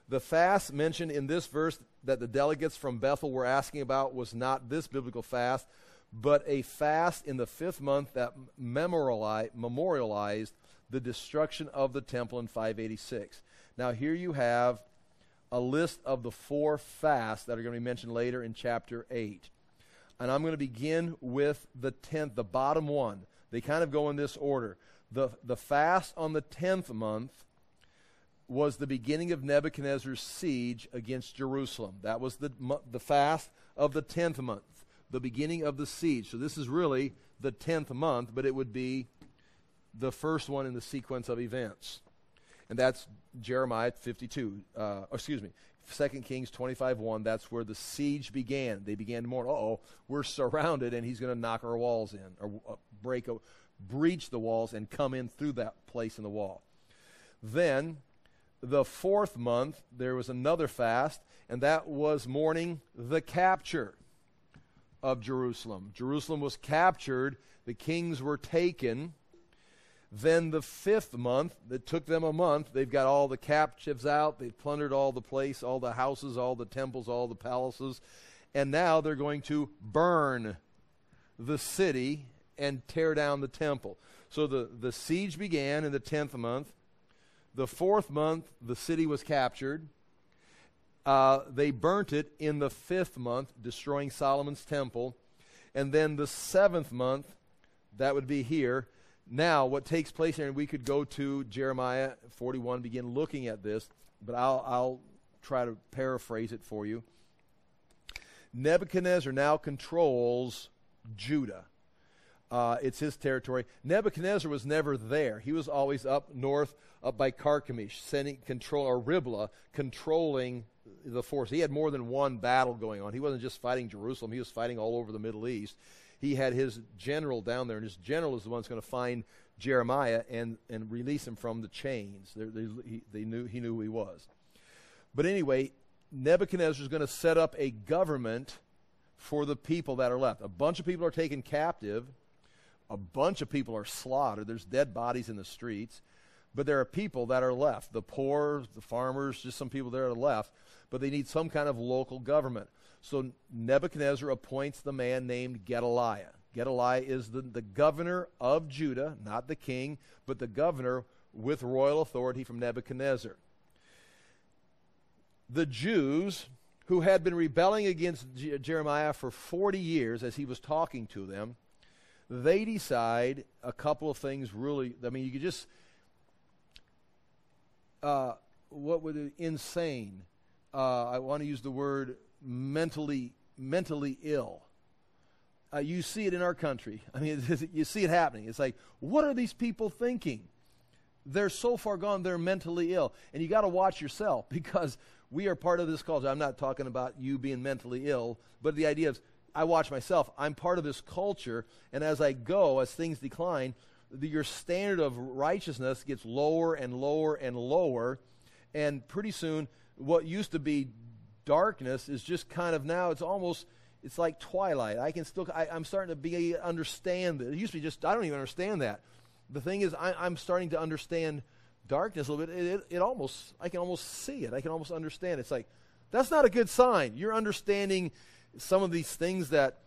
The fast mentioned in this verse that the delegates from Bethel were asking about was not this biblical fast, but a fast in the fifth month that memorialized the destruction of the temple in 586. Now, here you have a list of the four fasts that are going to be mentioned later in chapter 8. And I'm going to begin with the 10th, the bottom one. They kind of go in this order. The, the fast on the 10th month was the beginning of Nebuchadnezzar's siege against Jerusalem. That was the, the fast of the 10th month, the beginning of the siege. So this is really the 10th month, but it would be the first one in the sequence of events. And that's Jeremiah 52, uh, excuse me, 2 Kings 25 1. That's where the siege began. They began to mourn, oh, we're surrounded, and he's going to knock our walls in, or uh, break, a, breach the walls, and come in through that place in the wall. Then, the fourth month, there was another fast, and that was mourning the capture of Jerusalem. Jerusalem was captured, the kings were taken. Then the fifth month, it took them a month. They've got all the captives out. They've plundered all the place, all the houses, all the temples, all the palaces. And now they're going to burn the city and tear down the temple. So the, the siege began in the 10th month. The fourth month, the city was captured. Uh, they burnt it in the fifth month, destroying Solomon's temple. And then the seventh month, that would be here. Now, what takes place here, and we could go to Jeremiah 41, begin looking at this, but I'll, I'll try to paraphrase it for you. Nebuchadnezzar now controls Judah. Uh, it's his territory. Nebuchadnezzar was never there. He was always up north, up by Carchemish, sending control or Riblah, controlling the force. He had more than one battle going on. He wasn't just fighting Jerusalem. He was fighting all over the Middle East. He had his general down there, and his general is the one that's going to find Jeremiah and, and release him from the chains. They, they, he, they knew he knew who he was. But anyway, Nebuchadnezzar is going to set up a government for the people that are left. A bunch of people are taken captive a bunch of people are slaughtered. There's dead bodies in the streets. But there are people that are left the poor, the farmers, just some people there that are left. But they need some kind of local government. So Nebuchadnezzar appoints the man named Gedaliah. Gedaliah is the, the governor of Judah, not the king, but the governor with royal authority from Nebuchadnezzar. The Jews who had been rebelling against Jeremiah for 40 years as he was talking to them they decide a couple of things really. I mean, you could just. Uh, what would it, insane? Uh, I want to use the word mentally mentally ill. Uh, you see it in our country. I mean, you see it happening. It's like, what are these people thinking? They're so far gone, they're mentally ill. And you got to watch yourself because we are part of this culture. I'm not talking about you being mentally ill, but the idea is I watch myself. I'm part of this culture, and as I go, as things decline, the, your standard of righteousness gets lower and lower and lower, and pretty soon, what used to be darkness is just kind of now it's almost it's like twilight. I can still I, am starting to be understand it. It used to be just I don't even understand that. The thing is, I, am starting to understand darkness a little bit. It, it, it almost I can almost see it. I can almost understand. It's like that's not a good sign. You're understanding some of these things that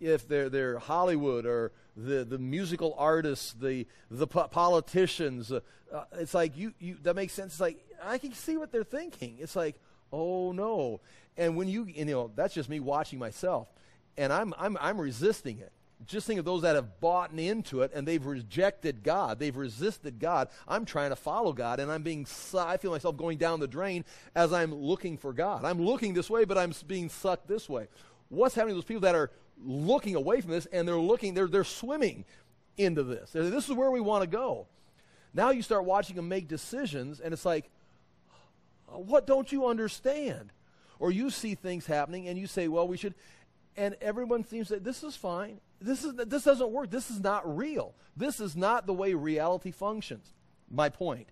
if they're, they're Hollywood or the, the musical artists, the, the po- politicians, uh, uh, it's like you, you, that makes sense. It's like, I can see what they're thinking. It's like, oh no. And when you, you know, that's just me watching myself. And I'm, I'm, I'm resisting it. Just think of those that have bought into it and they've rejected God. They've resisted God. I'm trying to follow God and I'm being, I feel myself going down the drain as I'm looking for God. I'm looking this way, but I'm being sucked this way. What's happening to those people that are looking away from this and they're looking, they're, they're swimming into this? This is where we want to go. Now you start watching them make decisions and it's like, what don't you understand? Or you see things happening and you say, well, we should, and everyone seems say, this is fine. This, is, this doesn't work. This is not real. This is not the way reality functions. My point.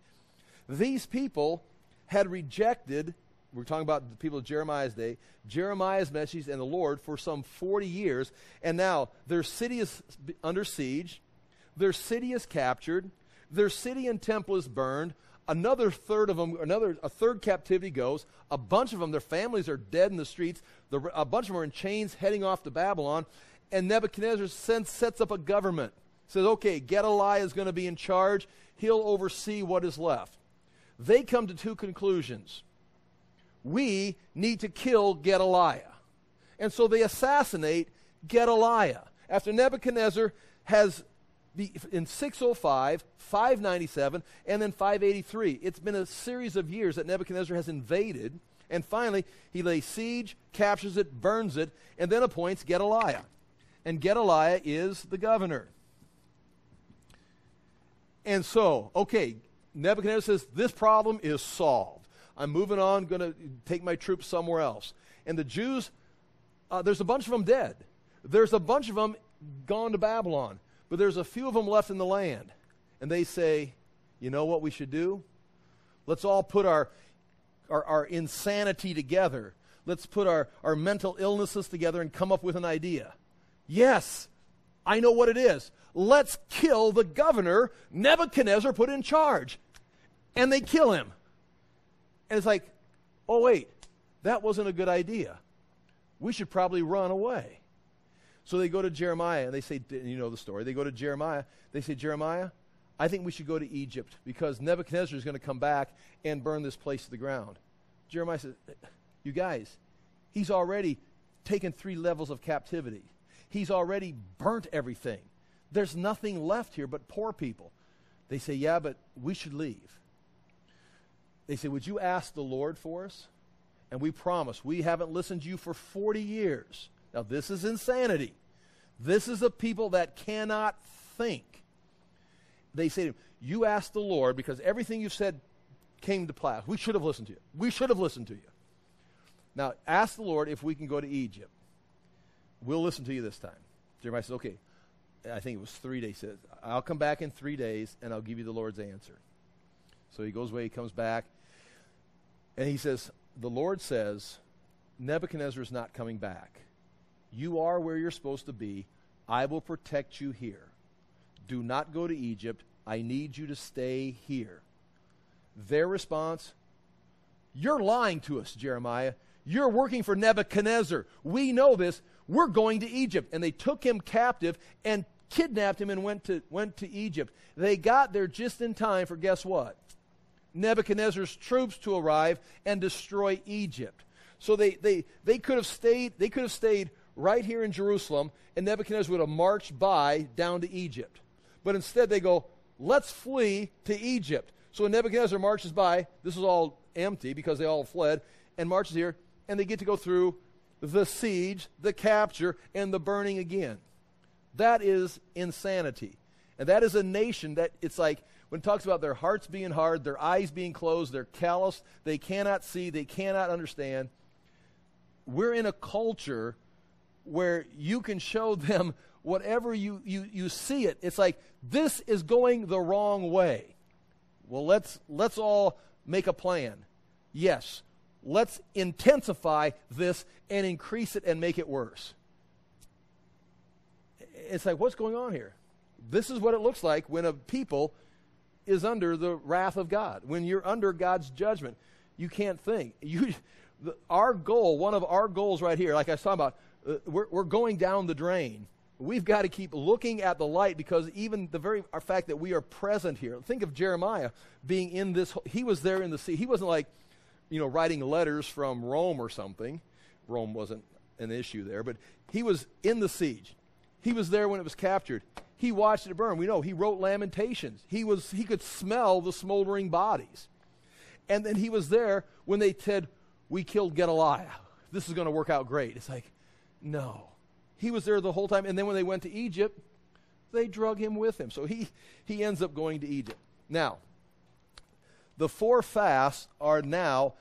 These people had rejected, we're talking about the people of Jeremiah's day, Jeremiah's message and the Lord for some 40 years, and now their city is under siege, their city is captured, their city and temple is burned, another third of them, another a third captivity goes. A bunch of them, their families are dead in the streets. The, a bunch of them are in chains, heading off to Babylon. And Nebuchadnezzar sends, sets up a government. Says, okay, Gedaliah is going to be in charge. He'll oversee what is left. They come to two conclusions. We need to kill Gedaliah. And so they assassinate Gedaliah. After Nebuchadnezzar has in 605, 597, and then 583. It's been a series of years that Nebuchadnezzar has invaded, and finally he lays siege, captures it, burns it, and then appoints Gedaliah. And Gedaliah is the governor. And so, okay, Nebuchadnezzar says, This problem is solved. I'm moving on, going to take my troops somewhere else. And the Jews, uh, there's a bunch of them dead. There's a bunch of them gone to Babylon. But there's a few of them left in the land. And they say, you know what we should do? Let's all put our, our, our insanity together. Let's put our, our mental illnesses together and come up with an idea. Yes, I know what it is. Let's kill the governor Nebuchadnezzar put in charge. And they kill him. And it's like, oh, wait, that wasn't a good idea. We should probably run away. So they go to Jeremiah and they say, you know the story. They go to Jeremiah. They say, Jeremiah, I think we should go to Egypt because Nebuchadnezzar is going to come back and burn this place to the ground. Jeremiah says, You guys, he's already taken three levels of captivity. He's already burnt everything. There's nothing left here but poor people. They say, Yeah, but we should leave. They say, Would you ask the Lord for us? And we promise, we haven't listened to you for 40 years. Now, this is insanity. This is a people that cannot think. They say to him, You ask the Lord because everything you've said came to pass. We should have listened to you. We should have listened to you. Now, ask the Lord if we can go to Egypt. We'll listen to you this time. Jeremiah says, Okay. I think it was three days. He says, I'll come back in three days and I'll give you the Lord's answer. So he goes away, he comes back, and he says, The Lord says, Nebuchadnezzar is not coming back. You are where you're supposed to be. I will protect you here. Do not go to Egypt. I need you to stay here. Their response You're lying to us, Jeremiah. You're working for Nebuchadnezzar. We know this. We're going to Egypt. And they took him captive and kidnapped him and went to, went to Egypt. They got there just in time for guess what? Nebuchadnezzar's troops to arrive and destroy Egypt. So they, they, they could have stayed, they could have stayed right here in Jerusalem, and Nebuchadnezzar would have marched by down to Egypt. But instead, they go, let's flee to Egypt. So when Nebuchadnezzar marches by, this is all empty because they all fled, and marches here, and they get to go through the siege, the capture, and the burning again. That is insanity. And that is a nation that it's like, when it talks about their hearts being hard, their eyes being closed, they're callous, they cannot see, they cannot understand. We're in a culture where you can show them whatever you, you, you see it. It's like, this is going the wrong way. Well, let's, let's all make a plan. Yes, let's intensify this and increase it and make it worse. It's like, what's going on here? This is what it looks like when a people is under the wrath of God. When you're under God's judgment, you can't think. You, the, our goal, one of our goals right here, like I was talking about, Uh, we're, we're going down the drain. We've got to keep looking at the light because even the very fact that we are present here. Think of Jeremiah being in this. He was there in the sea. He wasn't like, you know, writing letters from Rome or something. Rome wasn't an issue there, but he was in the siege. He was there when it was captured. He watched it burn. We know he wrote Lamentations. He was he could smell the smoldering bodies. And then he was there when they said, "We killed Gedaliah. This is going to work out great." It's like, no. He was there the whole time. And then when they went to Egypt, they drug him with them. So he, he ends up going to Egypt. Now, the four fasts are now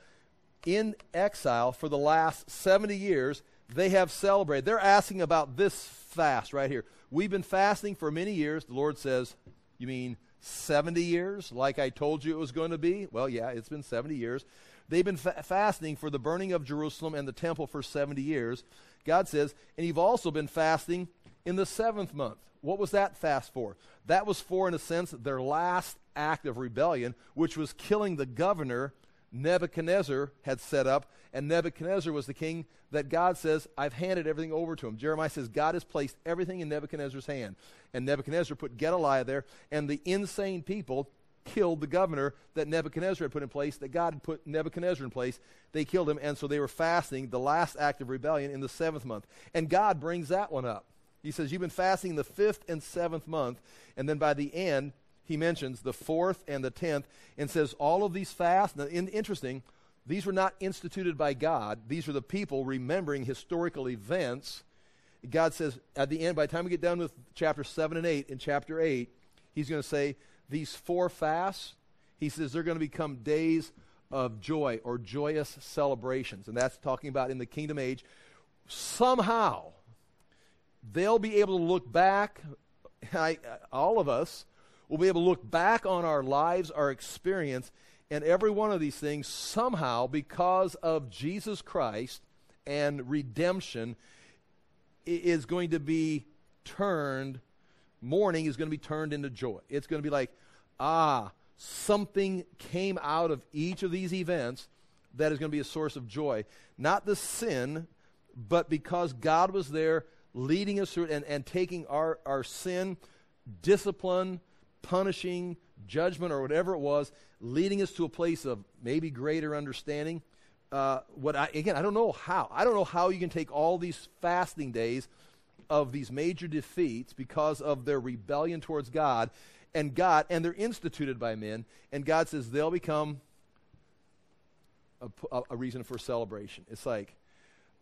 in exile for the last 70 years. They have celebrated. They're asking about this fast right here. We've been fasting for many years. The Lord says, You mean 70 years, like I told you it was going to be? Well, yeah, it's been 70 years. They've been fa- fasting for the burning of Jerusalem and the temple for 70 years. God says, and you've also been fasting in the seventh month. What was that fast for? That was for, in a sense, their last act of rebellion, which was killing the governor Nebuchadnezzar had set up. And Nebuchadnezzar was the king that God says, I've handed everything over to him. Jeremiah says, God has placed everything in Nebuchadnezzar's hand. And Nebuchadnezzar put Gedaliah there, and the insane people killed the governor that Nebuchadnezzar had put in place, that God had put Nebuchadnezzar in place. They killed him, and so they were fasting, the last act of rebellion, in the seventh month. And God brings that one up. He says, You've been fasting the fifth and seventh month. And then by the end, he mentions the fourth and the tenth and says, All of these fasts, now, in, interesting, these were not instituted by God. These are the people remembering historical events. God says, at the end, by the time we get done with chapter 7 and 8, in chapter 8, he's going to say, These four fasts, he says, they're going to become days of joy or joyous celebrations. And that's talking about in the kingdom age. Somehow, they'll be able to look back, I, all of us will be able to look back on our lives, our experience, and every one of these things somehow, because of Jesus Christ and redemption, is going to be turned, mourning is going to be turned into joy. It's going to be like, ah, something came out of each of these events that is going to be a source of joy. Not the sin, but because God was there leading us through and, and taking our, our sin, discipline, punishing, judgment, or whatever it was, leading us to a place of maybe greater understanding. Uh, what I, again, I don't know how. I don't know how you can take all these fasting days of these major defeats because of their rebellion towards God and God, and they're instituted by men, and God says they'll become a, a reason for celebration. It's like,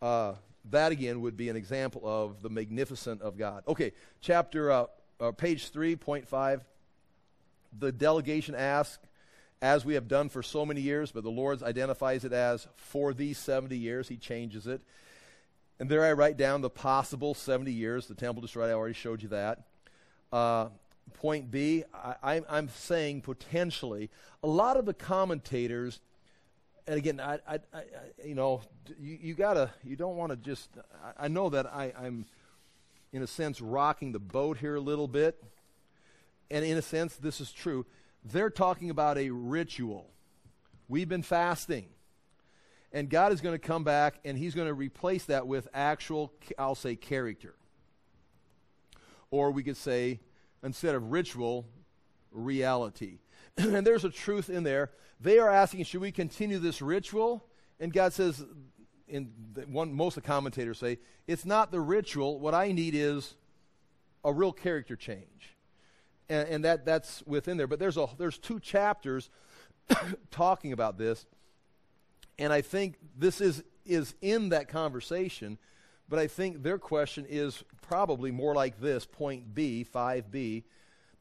uh, that again would be an example of the magnificent of God. Okay, chapter, uh, uh, page 3.5. The delegation asks, as we have done for so many years, but the Lord identifies it as for these 70 years. He changes it. And there I write down the possible 70 years. The temple destroyed, I already showed you that. Uh, point B, I, I'm saying potentially, a lot of the commentators and again, I, I, I, you know, you, you gotta, you don't want to just. I, I know that I, I'm, in a sense, rocking the boat here a little bit, and in a sense, this is true. They're talking about a ritual. We've been fasting, and God is going to come back, and He's going to replace that with actual, I'll say, character, or we could say, instead of ritual, reality. and there's a truth in there. They are asking, should we continue this ritual? And God says, in one, most of the commentators say, it's not the ritual. What I need is a real character change. And, and that, that's within there. But there's, a, there's two chapters talking about this. And I think this is, is in that conversation. But I think their question is probably more like this point B, 5B.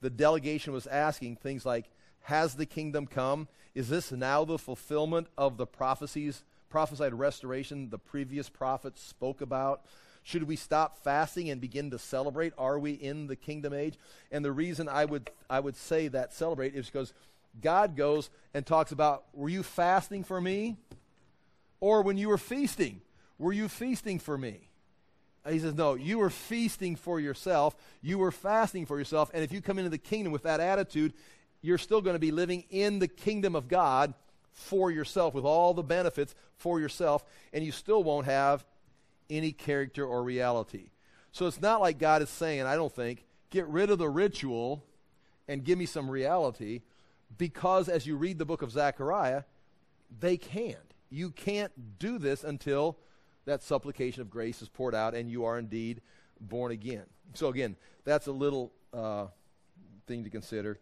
The delegation was asking things like, has the kingdom come? Is this now the fulfillment of the prophecies, prophesied restoration the previous prophets spoke about? Should we stop fasting and begin to celebrate? Are we in the kingdom age? And the reason I would I would say that celebrate is because God goes and talks about were you fasting for me? Or when you were feasting, were you feasting for me? Uh, he says, No, you were feasting for yourself. You were fasting for yourself. And if you come into the kingdom with that attitude, you're still going to be living in the kingdom of God for yourself with all the benefits for yourself, and you still won't have any character or reality. So it's not like God is saying, I don't think, get rid of the ritual and give me some reality, because as you read the book of Zechariah, they can't. You can't do this until that supplication of grace is poured out and you are indeed born again. So, again, that's a little uh, thing to consider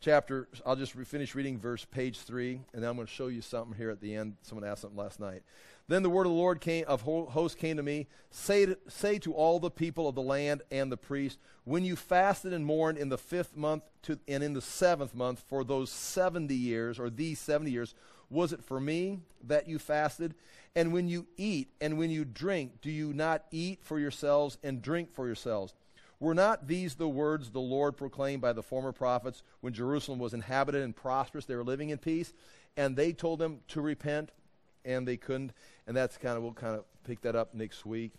chapter, I'll just re- finish reading verse page 3, and then I'm going to show you something here at the end. Someone asked something last night. Then the word of the Lord came, of hosts came to me say to, say to all the people of the land and the priests, when you fasted and mourned in the fifth month to, and in the seventh month for those 70 years, or these 70 years, was it for me that you fasted? And when you eat and when you drink, do you not eat for yourselves and drink for yourselves? Were not these the words the Lord proclaimed by the former prophets when Jerusalem was inhabited and prosperous? They were living in peace. And they told them to repent, and they couldn't. And that's kind of, we'll kind of pick that up next week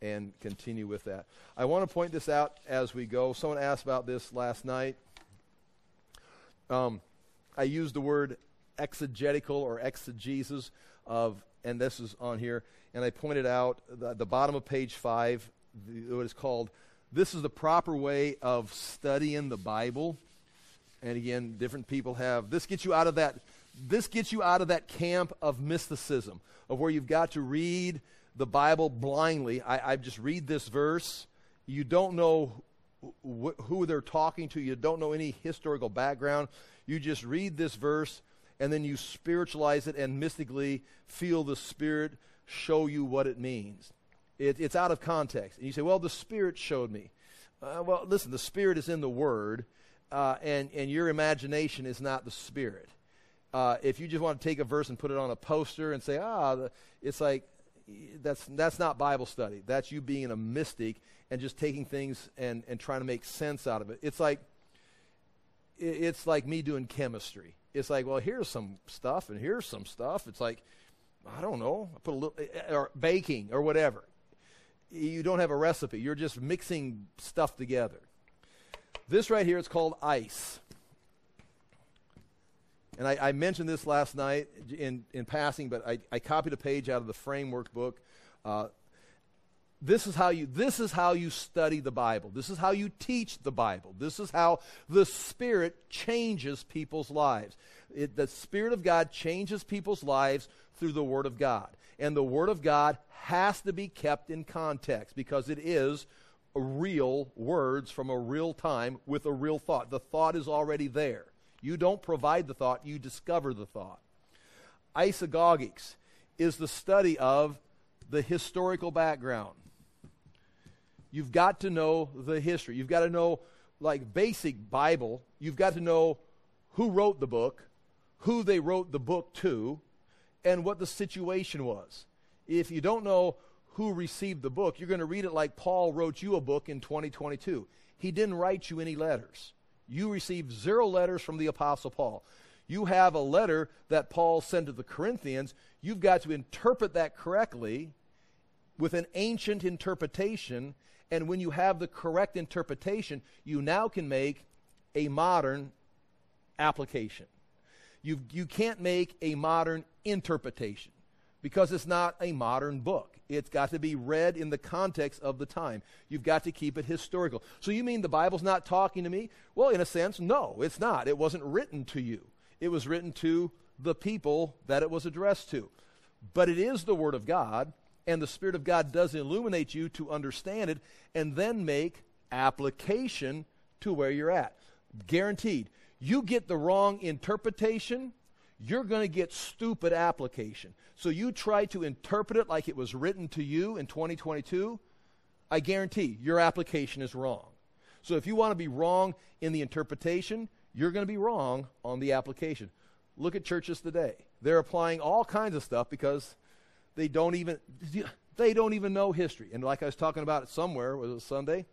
and continue with that. I want to point this out as we go. Someone asked about this last night. Um, I used the word exegetical or exegesis of, and this is on here, and I pointed out the, the bottom of page five, the, what is called this is the proper way of studying the Bible. And again, different people have this gets you out of that this gets you out of that camp of mysticism, of where you've got to read the Bible blindly. I, I just read this verse You don't know wh- who they're talking to. You don't know any historical background. You just read this verse and then you spiritualize it and mystically feel the Spirit show you what it means. It, it's out of context. And you say, well, the Spirit showed me. Uh, well, listen, the Spirit is in the Word, uh, and, and your imagination is not the Spirit. Uh, if you just want to take a verse and put it on a poster and say, ah, it's like, that's, that's not Bible study. That's you being a mystic and just taking things and, and trying to make sense out of it. It's like, it's like me doing chemistry. It's like, well, here's some stuff and here's some stuff. It's like, I don't know, I put a little, eh, or baking or whatever. You don't have a recipe. You're just mixing stuff together. This right here is called ice. And I, I, mentioned this last night in, in passing, but I, I copied a page out of the framework book. Uh, this is how you this is how you study the bible. This is how you teach the bible. This is how the spirit changes people's lives. It, the spirit of god changes people's lives through the word of god. And the word of god has to be kept in context because it is real words from a real time with a real thought. The thought is already there. You don't provide the thought, you discover the thought. Isagogics is the study of the historical background. You've got to know the history. You've got to know, like basic Bible, you've got to know who wrote the book, who they wrote the book to, and what the situation was. If you don't know who received the book, you're going to read it like Paul wrote you a book in 2022. He didn't write you any letters. You received zero letters from the Apostle Paul. You have a letter that Paul sent to the Corinthians. You've got to interpret that correctly with an ancient interpretation. And when you have the correct interpretation, you now can make a modern application. You, you can't make a modern interpretation because it's not a modern book. It's got to be read in the context of the time. You've got to keep it historical. So you mean the Bible's not talking to me? Well, in a sense, no, it's not. It wasn't written to you. It was written to the people that it was addressed to. But it is the Word of God, and the Spirit of God does illuminate you to understand it and then make application to where you're at. Guaranteed. You get the wrong interpretation, you're going to get stupid application. So you try to interpret it like it was written to you in 2022, I guarantee your application is wrong. So if you want to be wrong in the interpretation, you're going to be wrong on the application. Look at churches today. They're applying all kinds of stuff because they don't even they don't even know history. And like I was talking about it somewhere, was it Sunday?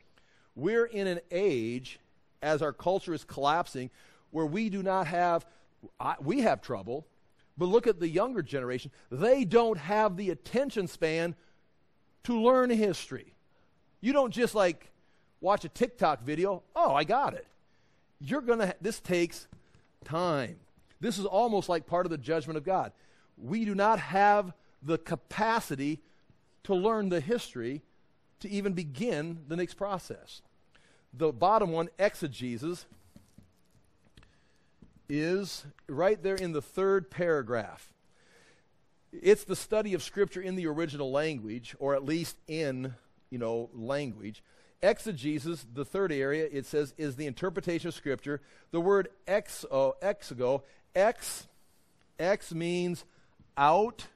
We're in an age as our culture is collapsing where we do not have I, we have trouble, but look at the younger generation. They don't have the attention span to learn history. You don't just like watch a TikTok video, oh, I got it. You're going to, this takes time. This is almost like part of the judgment of God. We do not have the capacity to learn the history to even begin the next process. The bottom one, exegesis, is right there in the third paragraph. It's the study of Scripture in the original language, or at least in, you know, language. Exegesis, the third area, it says, is the interpretation of Scripture. The word exo, exego, ex, ex means out,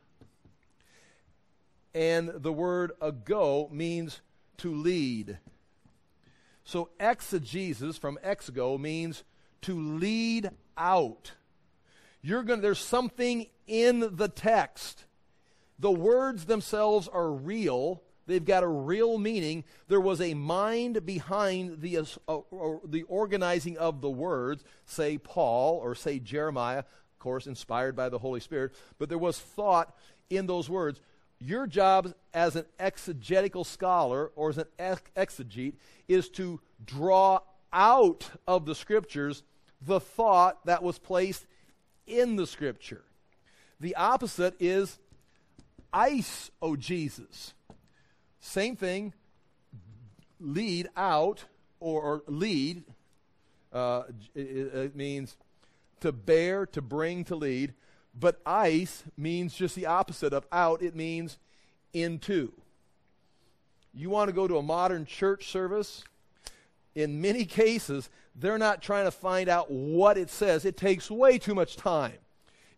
and the word ago means to lead. So exegesis from exego means to lead out. You're going there's something in the text. The words themselves are real. They've got a real meaning. There was a mind behind the, uh, the organizing of the words, say Paul or say Jeremiah, of course, inspired by the Holy Spirit, but there was thought in those words. Your job as an exegetical scholar or as an exegete is to draw out of the scriptures the thought that was placed in the scripture. The opposite is ice, O Jesus. Same thing, lead out or, or lead. Uh, it, it means to bear, to bring, to lead. But eis means just the opposite of out, it means into. You want to go to a modern church service? In many cases, they're not trying to find out what it says. It takes way too much time.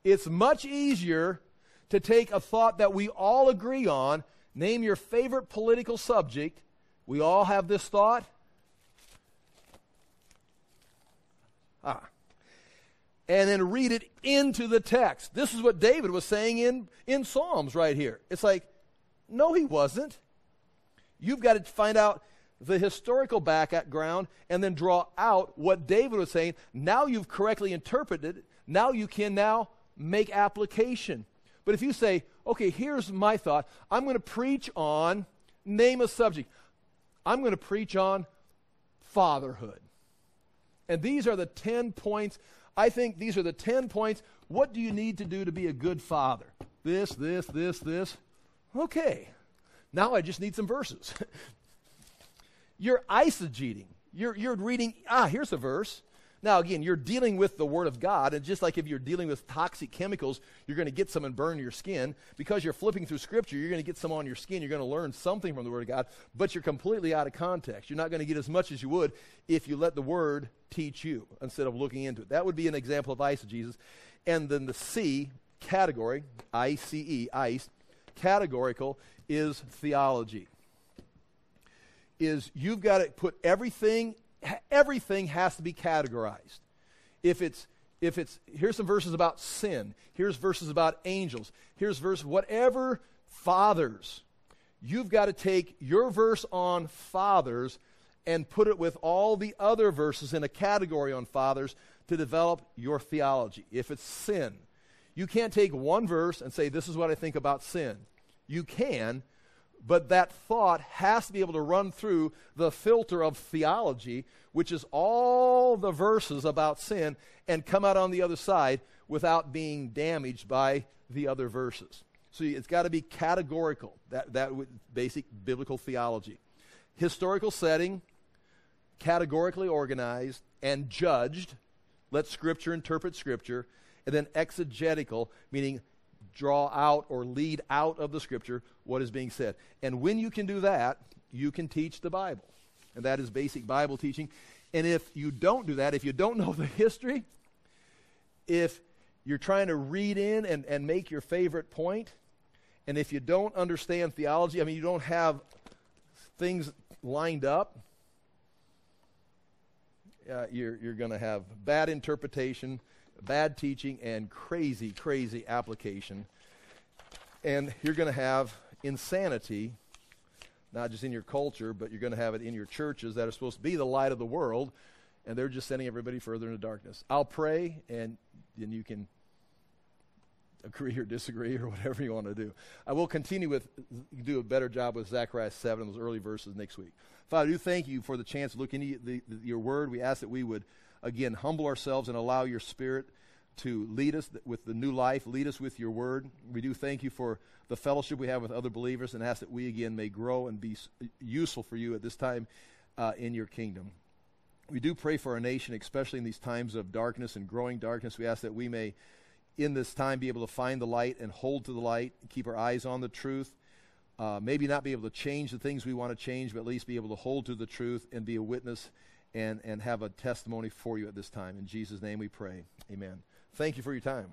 It's much easier to take a thought that we all agree on, name your favorite political subject. We all have this thought. Ah. And then read it into the text. This is what David was saying in, in Psalms right here. It's like, no, he wasn't. You've got to find out the historical background and then draw out what David was saying. Now you've correctly interpreted. it. Now you can now make application. But if you say, okay, here's my thought, I'm going to preach on, name a subject. I'm going to preach on fatherhood. And these are the 10 points. I think these are the 10 points. What do you need to do to be a good father? This, this, this, this. Okay. Now I just need some verses. you're eisegeting. You're, you're reading, ah, here's a verse. Now, again, you're dealing with the Word of God, and just like if you're dealing with toxic chemicals, you're going to get some and burn your skin. Because you're flipping through Scripture, you're going to get some on your skin. You're going to learn something from the Word of God, but you're completely out of context. You're not going to get as much as you would if you let the Word teach you instead of looking into it. That would be an example of eisegesis. And then the C category, I C E, ice, categorical, is theology. Is you've got to put everything everything has to be categorized. If it's if it's here's some verses about sin, here's verses about angels, here's verse whatever fathers. You've got to take your verse on fathers and put it with all the other verses in a category on fathers to develop your theology. If it's sin, you can't take one verse and say, This is what I think about sin. You can, but that thought has to be able to run through the filter of theology, which is all the verses about sin, and come out on the other side without being damaged by the other verses. So it's got to be categorical, that, that basic biblical theology. Historical setting, categorically organized and judged. Let Scripture interpret Scripture. And then exegetical, meaning draw out or lead out of the scripture what is being said. And when you can do that, you can teach the Bible. And that is basic Bible teaching. And if you don't do that, if you don't know the history, if you're trying to read in and, and make your favorite point, and if you don't understand theology, I mean, you don't have things lined up, uh, you're, you're going to have bad interpretation bad teaching and crazy, crazy application. And you're going to have insanity, not just in your culture, but you're going to have it in your churches that are supposed to be the light of the world, and they're just sending everybody further into darkness. I'll pray, and then you can agree or disagree or whatever you want to do. I will continue with do a better job with Zechariah 7 those early verses next week. Father, I do thank you for the chance to look into the, the, your word. We ask that we would again, humble ourselves and allow your Spirit to lead us with the new life, lead us with your word. We do thank you for the fellowship we have with other believers and ask that we again may grow and be useful for you at this time uh, in your kingdom. We do pray for our nation, especially in these times of darkness and growing darkness. We ask that we may, in this time, be able to find the light and hold to the light, keep our eyes on the truth. Uh, maybe not be able to change the things we want to change, but at least be able to hold to the truth and be a witness and, and have a testimony for you at this time. In Jesus' name we pray. Amen. Thank you for your time.